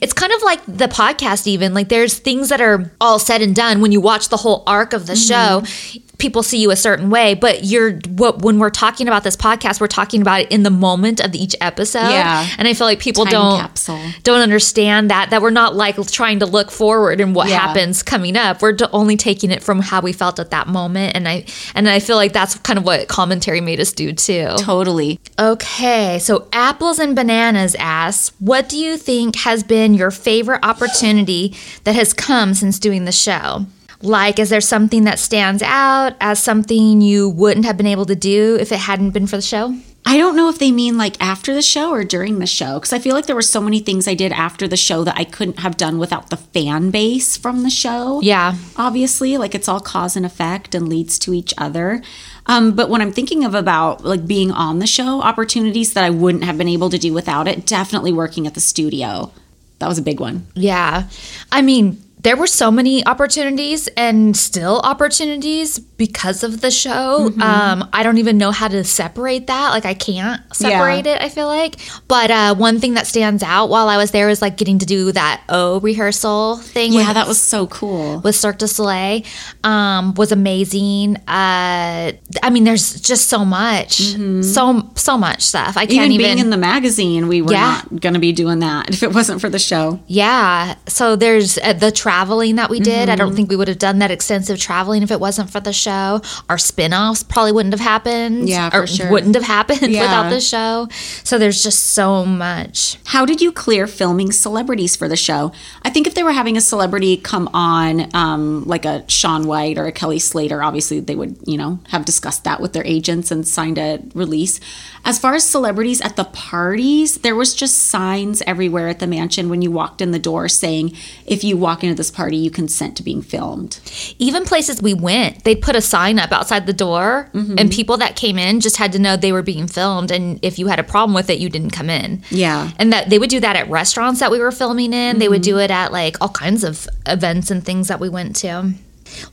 it's kind of like the podcast, even like there's things that are all said and done when you watch the whole arc of the Mm-hmm. show. People see you a certain way, but you're what when we're talking about this podcast, we're talking about it in the moment of each episode. Yeah. and I feel like people Time don't capsule. don't understand that that we're not like trying to look forward and what Yeah. happens coming up. We're only taking it from how we felt at that moment, and I and I feel like that's kind of what commentary made us do too. Totally. Okay, so apples and bananas asks, what do you think has been your favorite opportunity that has come since doing the show? Like, is there something that stands out as something you wouldn't have been able to do if it hadn't been for the show? I don't know if they mean like after the show or during the show because I feel like there were so many things I did after the show that I couldn't have done without the fan base from the show. Yeah. Obviously, like it's all cause and effect and leads to each other. Um, but when I'm thinking of about like being on the show, opportunities that I wouldn't have been able to do without it, definitely working at the studio. That was a big one. Yeah. I mean, there were so many opportunities and still opportunities because of the show. Mm-hmm. Um, I don't even know how to separate that. Like, I can't separate it, I feel like. But uh, one thing that stands out while I was there is like getting to do that O rehearsal thing. Yeah, with, that was so cool. with Cirque du Soleil um, was amazing. Uh, I mean, there's just so much, so so much stuff. I Mm-hmm. Can't even, being in the magazine, we were Yeah. not going to be doing that [laughs] if it wasn't for the show. Yeah. So there's uh, the traveling that we did. I Mm-hmm. don't think we would have done that extensive traveling if it wasn't for the show. Our spin-offs probably wouldn't have happened. Yeah, for or sure. Wouldn't have happened [laughs] Yeah. without the show. So there's just so much. How did you clear filming celebrities for the show? I think if they were having a celebrity come on, um, like a Shaun White or a Kelly Slater, obviously they would, you know, have discussed that with their agents and signed a release. As far as celebrities at the parties, there was just signs everywhere at the mansion when you walked in the door saying, if you walk into this party, you consent to being filmed. Even places we went, they'd put a sign up outside the door, Mm-hmm. and people that came in just had to know they were being filmed. And if you had a problem with it, you didn't come in. Yeah. And that they would do that at restaurants that we were filming in. They Mm-hmm. would do it at like all kinds of events and things that we went to.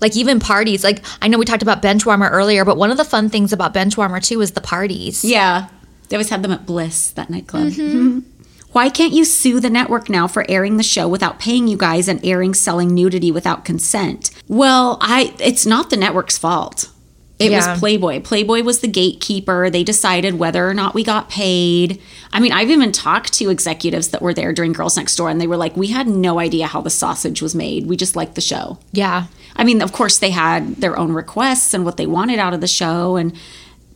Like even parties. Like I know we talked about Benchwarmer earlier, but one of the fun things about Benchwarmer too is the parties. Yeah. They always had them at Bliss, that nightclub. Why can't you sue the network now for airing the show without paying you guys and airing selling nudity without consent? Well, I it's not the network's fault. It Yeah. was Playboy. Playboy was the gatekeeper. They decided whether or not we got paid. I mean, I've even talked to executives that were there during Girls Next Door and they were like, "We had no idea how the sausage was made. We just liked the show." Yeah. I mean, of course, they had their own requests and what they wanted out of the show, and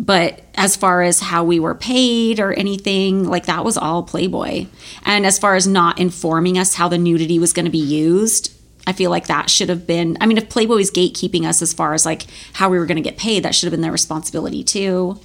but as far as how we were paid or anything, like that was all Playboy. And as far as not informing us how the nudity was going to be used, I feel like that should have been. I mean, if Playboy was gatekeeping us as far as like how we were going to get paid, that should have been their responsibility too.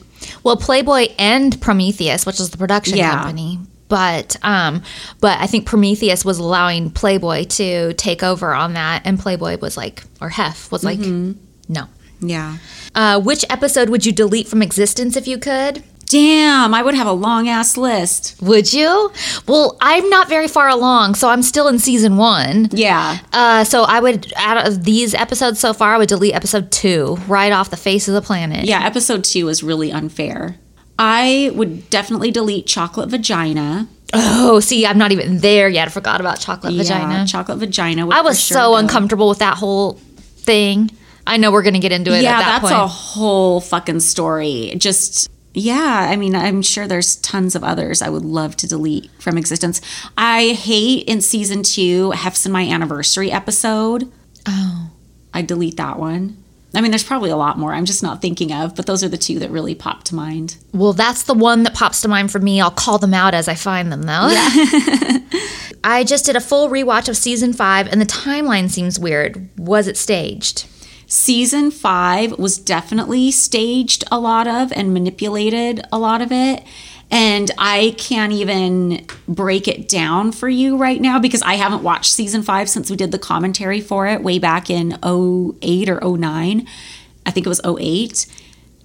Well, Playboy and Prometheus, which is the production Yeah. company. But um but I think Prometheus was allowing Playboy to take over on that and Playboy was like or Hef was like no. Yeah. Uh, which episode would you delete from existence if you could? Damn, I would have a long ass list. Would you? Well, I'm not very far along, so I'm still in season one. Yeah. Uh, so I would, out of these episodes so far, I would delete episode two right off the face of the planet. Yeah, episode two was really unfair. I would definitely delete chocolate vagina. Oh, see, I'm not even there yet. I forgot about chocolate Yeah, vagina. chocolate vagina. would I was sure so go. uncomfortable with that whole thing. I know we're gonna get into it Yeah, at that that's point. a whole fucking story. Just yeah, I mean, I'm sure there's tons of others I would love to delete from existence. I hate in season two, Hef's and my anniversary episode. oh, I delete that one. I mean, there's probably a lot more I'm just not thinking of, but those are the two that really pop to mind. well, that's the one that pops to mind for me. I'll call them out as I find them, though. Yeah. [laughs] I just did a full rewatch of season five, and the timeline seems weird. Was it staged? Season five was definitely staged a lot of and manipulated a lot of it. And I can't even break it down for you right now because I haven't watched season five since we did the commentary for it way back in 08 or 09. I think it was 08.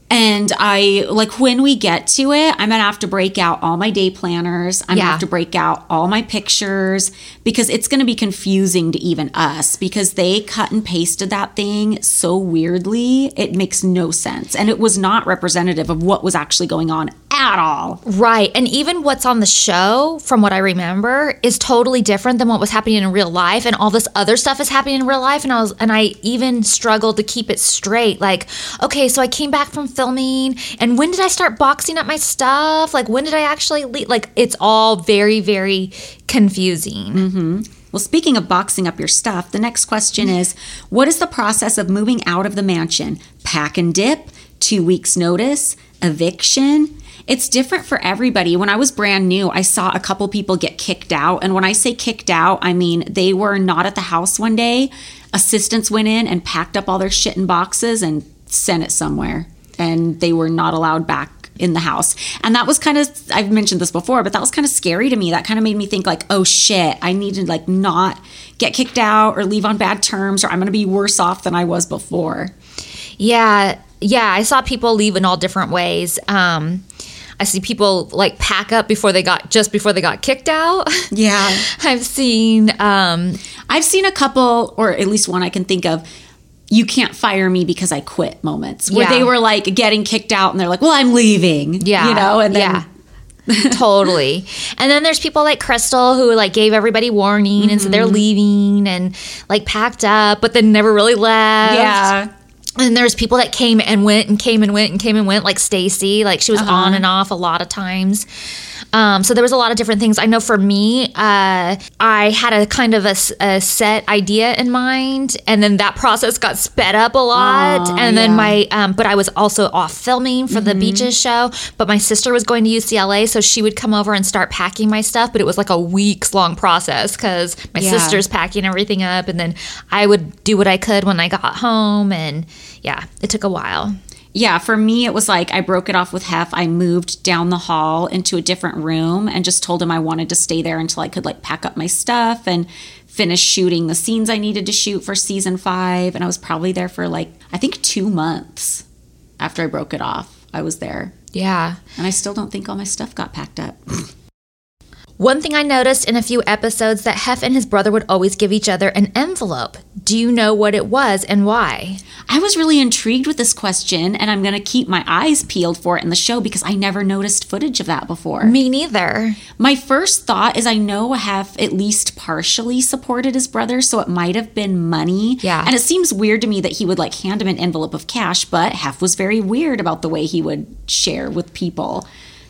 And I like when we get to it, I'm gonna have to break out all my day planners. I'm Yeah. gonna have to break out all my pictures because it's gonna be confusing to even us because they cut and pasted that thing so weirdly. It makes no sense. And it was not representative of what was actually going on at all. Right. And even what's on the show, from what I remember, is totally different than what was happening in real life. And all this other stuff is happening in real life. And I was and I even struggled to keep it straight. Like, okay, so I came back from filming and when did I start boxing up my stuff? Like when did I actually leave? Like it's all very, very confusing. Mm-hmm. Well, speaking of boxing up your stuff, the next question is What is the process of moving out of the mansion? Pack and dip, two weeks' notice, eviction? It's different for everybody. When I was brand new, I saw a couple people get kicked out. And when I say kicked out, I mean they were not at the house one day. Assistants went in and packed up all their shit in boxes and sent it somewhere. And they were not allowed back in the house. And that was kind of I've mentioned this before, but that was kind of scary to me. That kind of made me think like, "Oh shit, I need to like not get kicked out or leave on bad terms or I'm going to be worse off than I was before." Yeah, yeah. I saw people leave in all different ways. Um, I see people like pack up before they got just before they got kicked out. [laughs] Yeah. I've seen um, I've seen a couple or at least one I can think of you can't fire me because I quit moments where Yeah. they were like getting kicked out and they're like, "Well, I'm leaving." Yeah. You know, and then yeah. [laughs] totally. And then there's people like Crystal who like gave everybody warning and so they're Mm-hmm. leaving and like packed up but then never really left. yeah. And there's people that came and went and came and went and came and went like Stacy, like she was Uh-huh. on and off a lot of times. Um, so there was a lot of different things. I know for me, uh, I had a kind of a set idea in mind, and then that process got sped up a lot. Aw, and then yeah. my, um, but I was also off filming for the beaches show. But my sister was going to UCLA, so she would come over and start packing my stuff. But it was like a weeks long process because my Yeah. sister's packing everything up, and then I would do what I could when I got home, and yeah, it took a while. Yeah, for me, it was like I broke it off with Hef. I moved down the hall into a different room and just told him I wanted to stay there until I could like pack up my stuff and finish shooting the scenes I needed to shoot for season five. And I was probably there for like, I think two months after I broke it off. I was there. Yeah. And I still don't think all my stuff got packed up. [laughs] One thing I noticed in a few episodes that Hef and his brother would always give each other an envelope. Do you know what it was and why? I was really intrigued with this question, and I'm going to keep my eyes peeled for it in the show because I never noticed footage of that before. Me neither. My first thought is I know Hef at least partially supported his brother, so it might have been money. Yeah. And it seems weird to me that he would like hand him an envelope of cash, but Hef was very weird about the way he would share with people.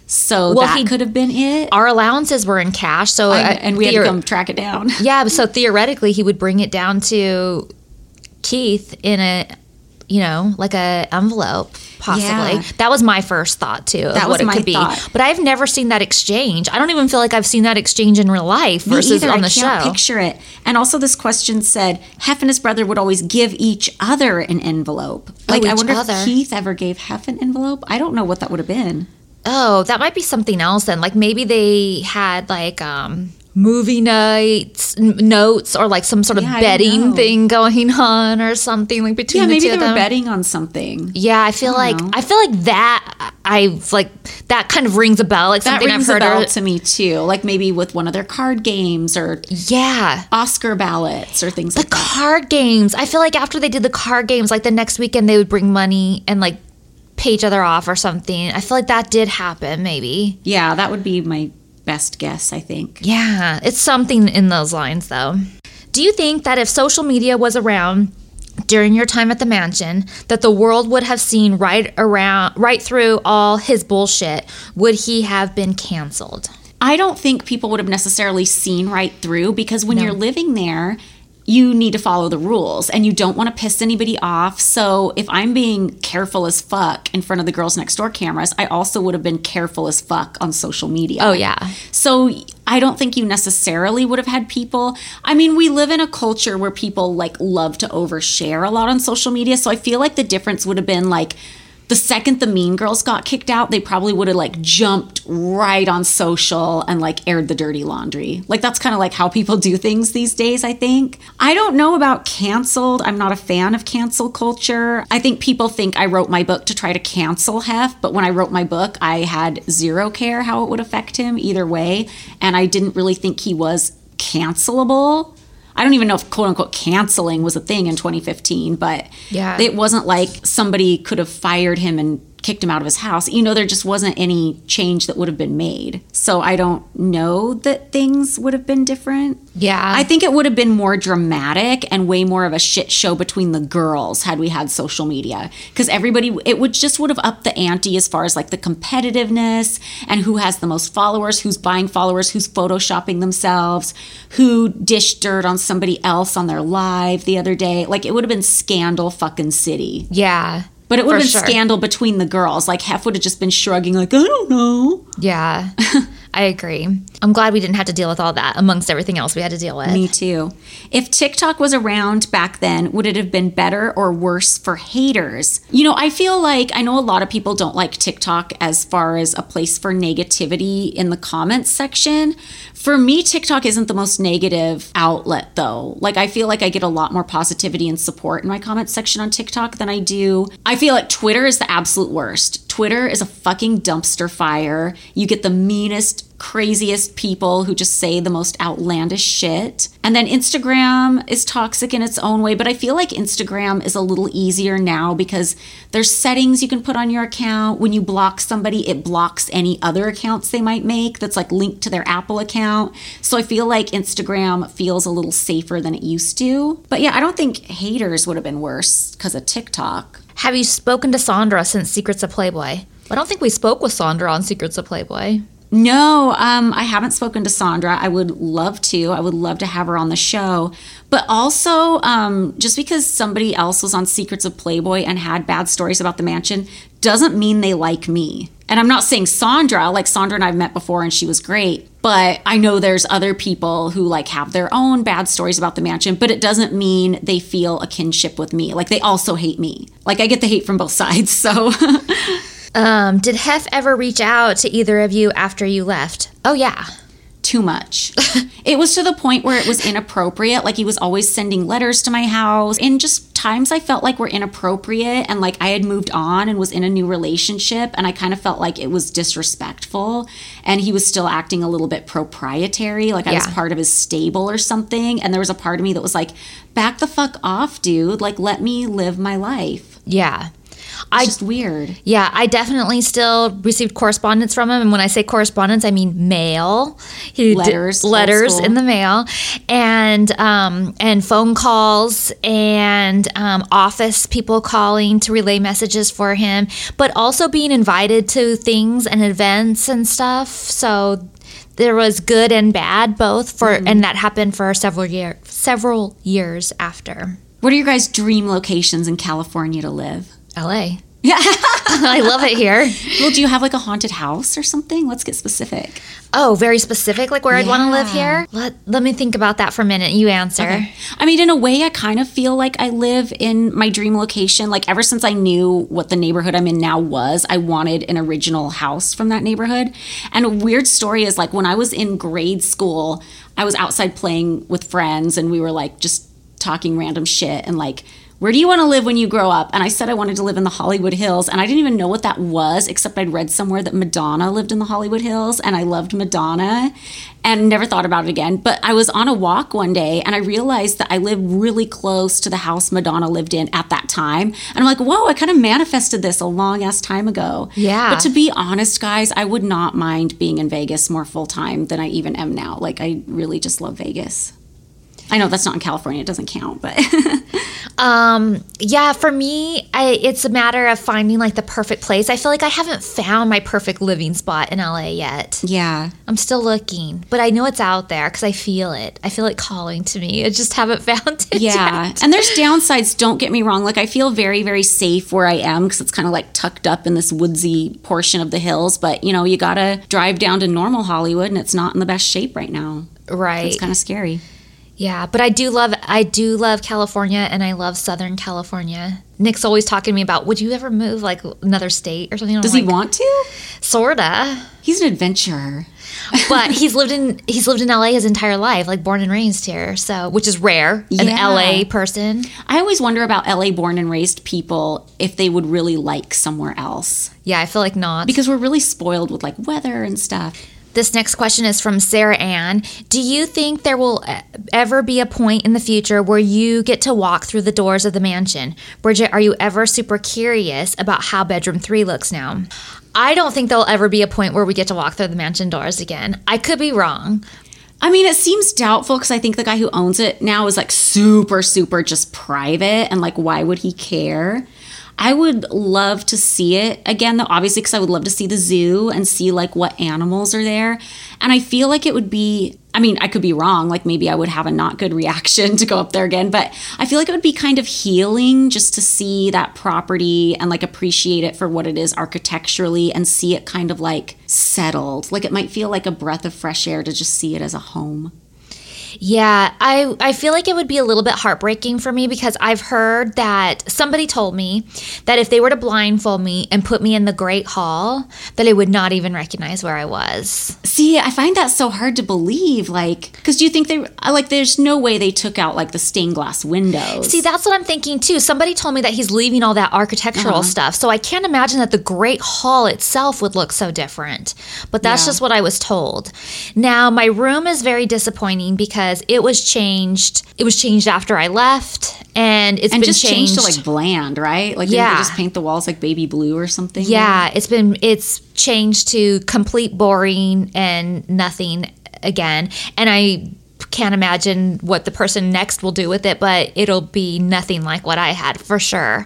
So Well, that could have been it. Our allowances were in cash, so I- and we had to come track it down. [laughs] Yeah, so theoretically, he would bring it down to Keith in a, you know, like a envelope, possibly. Yeah. That was my first thought too That what was it my could be. thought. But I've never seen that exchange. I don't even feel like I've seen that exchange in real life Me versus either. on I the can't show. picture it. And also, this question said Hef and his brother would always give each other an envelope. Oh, like, I Oh, each wonder other. if Keith ever gave Hef an envelope. I don't know what that would have been. Oh, that might be something else then. Like maybe they had like um movie nights n- notes or like some sort of Yeah, betting thing going [laughs] on or something like between Yeah, the maybe two they of were betting on something. Yeah, I feel like know. I feel like that. I like that kind of rings a bell, like That something rings I've heard. a bell or- to me too. Like maybe with one of their card games or yeah, Oscar ballots or things the like that. card games. I feel like after they did the card games, like the next weekend they would bring money and like pay each other off or something. I feel like that did happen. Maybe. Yeah, that would be my best guess. I think. Yeah, it's something in those lines, though. Do you think that if social media was around during your time at the mansion, that the world would have seen right around, right through all his bullshit? Would he have been canceled? I don't think people would have necessarily seen right through because when you're living there, you need to follow the rules and you don't want to piss anybody off. So if I'm being careful as fuck in front of the girls next door cameras, I also would have been careful as fuck on social media. Oh yeah, So I don't think you necessarily would have had people. I mean, we live in a culture where people like love to overshare a lot on social media. So I feel like the difference would have been like the second the mean girls got kicked out, they probably would have like jumped right on social and like aired the dirty laundry. Like that's kind of like how people do things these days, I think. I don't know about canceled. I'm not a fan of cancel culture. I think people think I wrote my book to try to cancel Hef, but when I wrote my book, I had zero care how it would affect him either way. And I didn't really think he was cancelable. I don't even know if quote unquote canceling was a thing in 2015, but Yeah. it wasn't like somebody could have fired him and kicked him out of his house. You know, there just wasn't any change that would have been made. So I don't know that things would have been different. yeah. I think it would have been more dramatic and way more of a shit show between the girls had we had social media because everybody it would just would have upped the ante as far as like the competitiveness and who has the most followers, who's buying followers, who's photoshopping themselves, who dished dirt on somebody else on their live the other day. Like it would have been scandal fucking city. yeah. But it would have been sure. scandal between the girls. Like Hef would have just been shrugging like, I don't know. Yeah. [laughs] I agree. I'm glad we didn't have to deal with all that amongst everything else we had to deal with. Me too. If TikTok was around back then, would it have been better or worse for haters? You know, I feel like I know a lot of people don't like TikTok as far as a place for negativity in the comments section. For me, TikTok isn't the most negative outlet though. Like I feel like I get a lot more positivity and support in my comments section on TikTok than I do. I feel like Twitter is the absolute worst. Twitter is a fucking dumpster fire. You get the meanest craziest people who just say the most outlandish shit. And then Instagram is toxic in its own way, but I feel like Instagram is a little easier now because there's settings you can put on your account. When you block somebody, it blocks any other accounts they might make that's like linked to their Apple account. So I feel like Instagram feels a little safer than it used to. But yeah, I don't think haters would have been worse because of TikTok. Have you spoken to Sandra since Secrets of Playboy? I don't think we spoke with Sandra on Secrets of Playboy. No, um, I haven't spoken to Sandra. I would love to. I would love to have her on the show. But also, um, just because somebody else was on Secrets of Playboy and had bad stories about the mansion doesn't mean they like me. And I'm not saying Sandra, like Sandra and I've met before and she was great, but I know there's other people who like have their own bad stories about the mansion, but it doesn't mean they feel a kinship with me. Like they also hate me. Like I get the hate from both sides. [laughs] So Um, did Hef ever reach out to either of you after you left? Oh yeah. too much. [laughs] it was to the point where it was inappropriate. Like he was always sending letters to my house. And just times I felt like were inappropriate and like I had moved on and was in a new relationship and I kind of felt like it was disrespectful and he was still acting a little bit proprietary, like I was part of his stable or something. And there was a part of me that was like, back the fuck off, dude. Like let me live my life. Yeah. It's I just weird. Yeah, I definitely still received correspondence from him, and when I say correspondence, I mean mail. He Letters, letters in the mail, and um, and phone calls, and um, office people calling to relay messages for him, but also being invited to things and events and stuff. So there was good and bad both for, Mm-hmm. and that happened for several year several years after. What are your guys' dream locations in California to live? L.A. Yeah, [laughs] I love it here. Well, do you have like a haunted house or something? Let's get specific. Oh, very specific, like where I'd want to live here. Let Let me think about that for a minute. You answer. I mean, in a way, I kind of feel like I live in my dream location. Like, ever since I knew what the neighborhood I'm in now was, I wanted an original house from that neighborhood. And a weird story is like when I was in grade school, I was outside playing with friends and we were like just talking random shit and like, where do you want to live when you grow up? And I said I wanted to live in the Hollywood Hills. And I didn't even know what that was, except I'd read somewhere that Madonna lived in the Hollywood Hills and I loved Madonna and never thought about it again. But I was on a walk one day and I realized that I lived really close to the house Madonna lived in at that time. And I'm like, whoa, I kind of manifested this a long ass time ago. Yeah. But to be honest, guys, I would not mind being in Vegas more full time than I even am now. Like, I really just love Vegas. I know that's not in California, it doesn't count, but [laughs] Um, yeah, for me, I, it's a matter of finding like the perfect place. I feel like I haven't found my perfect living spot in LA yet. yeah. I'm still looking, but I know it's out there because I feel it. I feel it calling to me. I just haven't [laughs] found it. Yeah. yet. And there's downsides, don't get me wrong. Like, I feel very, very safe where I am because it's kind of like tucked up in this woodsy portion of the hills. But, you know, you got to drive down to normal Hollywood and it's not in the best shape right now. right. It's kind of scary. Yeah, but I do love I do love California and I love Southern California. Nick's always talking to me about would you ever move like another state or something? I'm Does he want to? Sorta. He's an adventurer. [laughs] But he's lived in he's lived in LA his entire life, like born and raised here. So which is rare. An Yeah. LA person. I always wonder about LA born and raised people if they would really like somewhere else Yeah, I feel like not. because we're really spoiled with like weather and stuff. This next question is from Sarah Ann. Do you think there will ever be a point in the future where you get to walk through the doors of the mansion? Bridget, are you ever super curious about how bedroom three looks now? I don't think there'll ever be a point where we get to walk through the mansion doors again. I could be wrong. I mean, it seems doubtful because I think the guy who owns it now is like super, super just private. And like, why would he care? I would love to see it again, though, obviously, because I would love to see the zoo and see like what animals are there. And I feel like it would be, I mean, I could be wrong. Like, maybe I would have a not good [laughs] reaction to go up there again, but I feel like it would be kind of healing just to see that property and like appreciate it for what it is architecturally and see it kind of like settled. Like, it might feel like a breath of fresh air to just see it as a home. Yeah, I I feel like it would be a little bit heartbreaking for me because I've heard that somebody told me that if they were to blindfold me and put me in the Great Hall, that I would not even recognize where I was. See, I find that so hard to believe. Like, because do you think they uh, like? There's no way they took out like the stained glass windows. See, that's what I'm thinking too. Somebody told me that he's leaving all that architectural uh-huh. stuff, so I can't imagine that the Great Hall itself would look so different. But that's Yeah. just what I was told. Now, my room is very disappointing because it was changed. It was changed after I left, and it's and been just changed changed to like bland, right? Like, Yeah. they just paint the walls like baby blue or something? Yeah, it's been it's changed to complete boring and nothing again. And I can't imagine what the person next will do with it, but it'll be nothing like what I had for sure.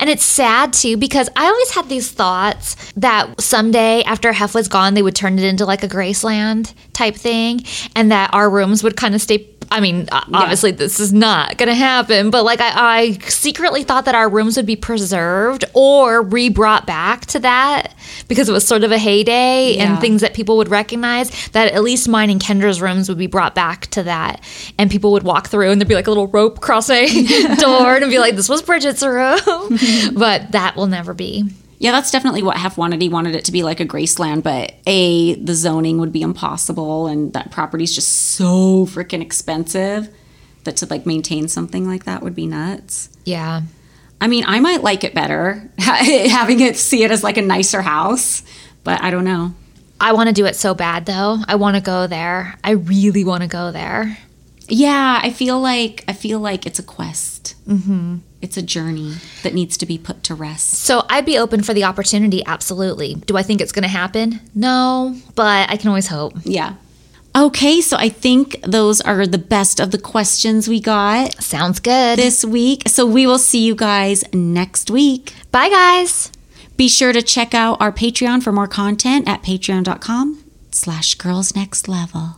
And it's sad too because I always had these thoughts that someday after Hef was gone, they would turn it into like a Graceland type thing, and that our rooms would kind of stay. I mean, obviously this is not going to happen, but like I, I secretly thought that our rooms would be preserved or re-brought back to that because it was sort of a heyday Yeah. and things that people would recognize. That at least mine and Kendra's rooms would be brought back to that, and people would walk through and there'd be like a little rope crossing [laughs] door and be like, "This was Bridget's room," [laughs] but that will never be. Yeah, that's definitely what Hef wanted. He wanted it to be like a Graceland, but A, the zoning would be impossible and that property's just so freaking expensive that to like maintain something like that would be nuts. Yeah. I mean, I might like it better [laughs] having it see it as like a nicer house, but I don't know. I want to do it so bad though. I want to go there. I really want to go there. Yeah, I feel like I feel like it's a quest. Mm-hmm. It's a journey that needs to be put to rest. So I'd be open for the opportunity, absolutely. Do I think it's going to happen? No, but I can always hope. Yeah. Okay, so I think those are the best of the questions we got Sounds good. this week. So we will see you guys next week. Bye, guys. Be sure to check out our Patreon for more content at patreon.com slash girls next level.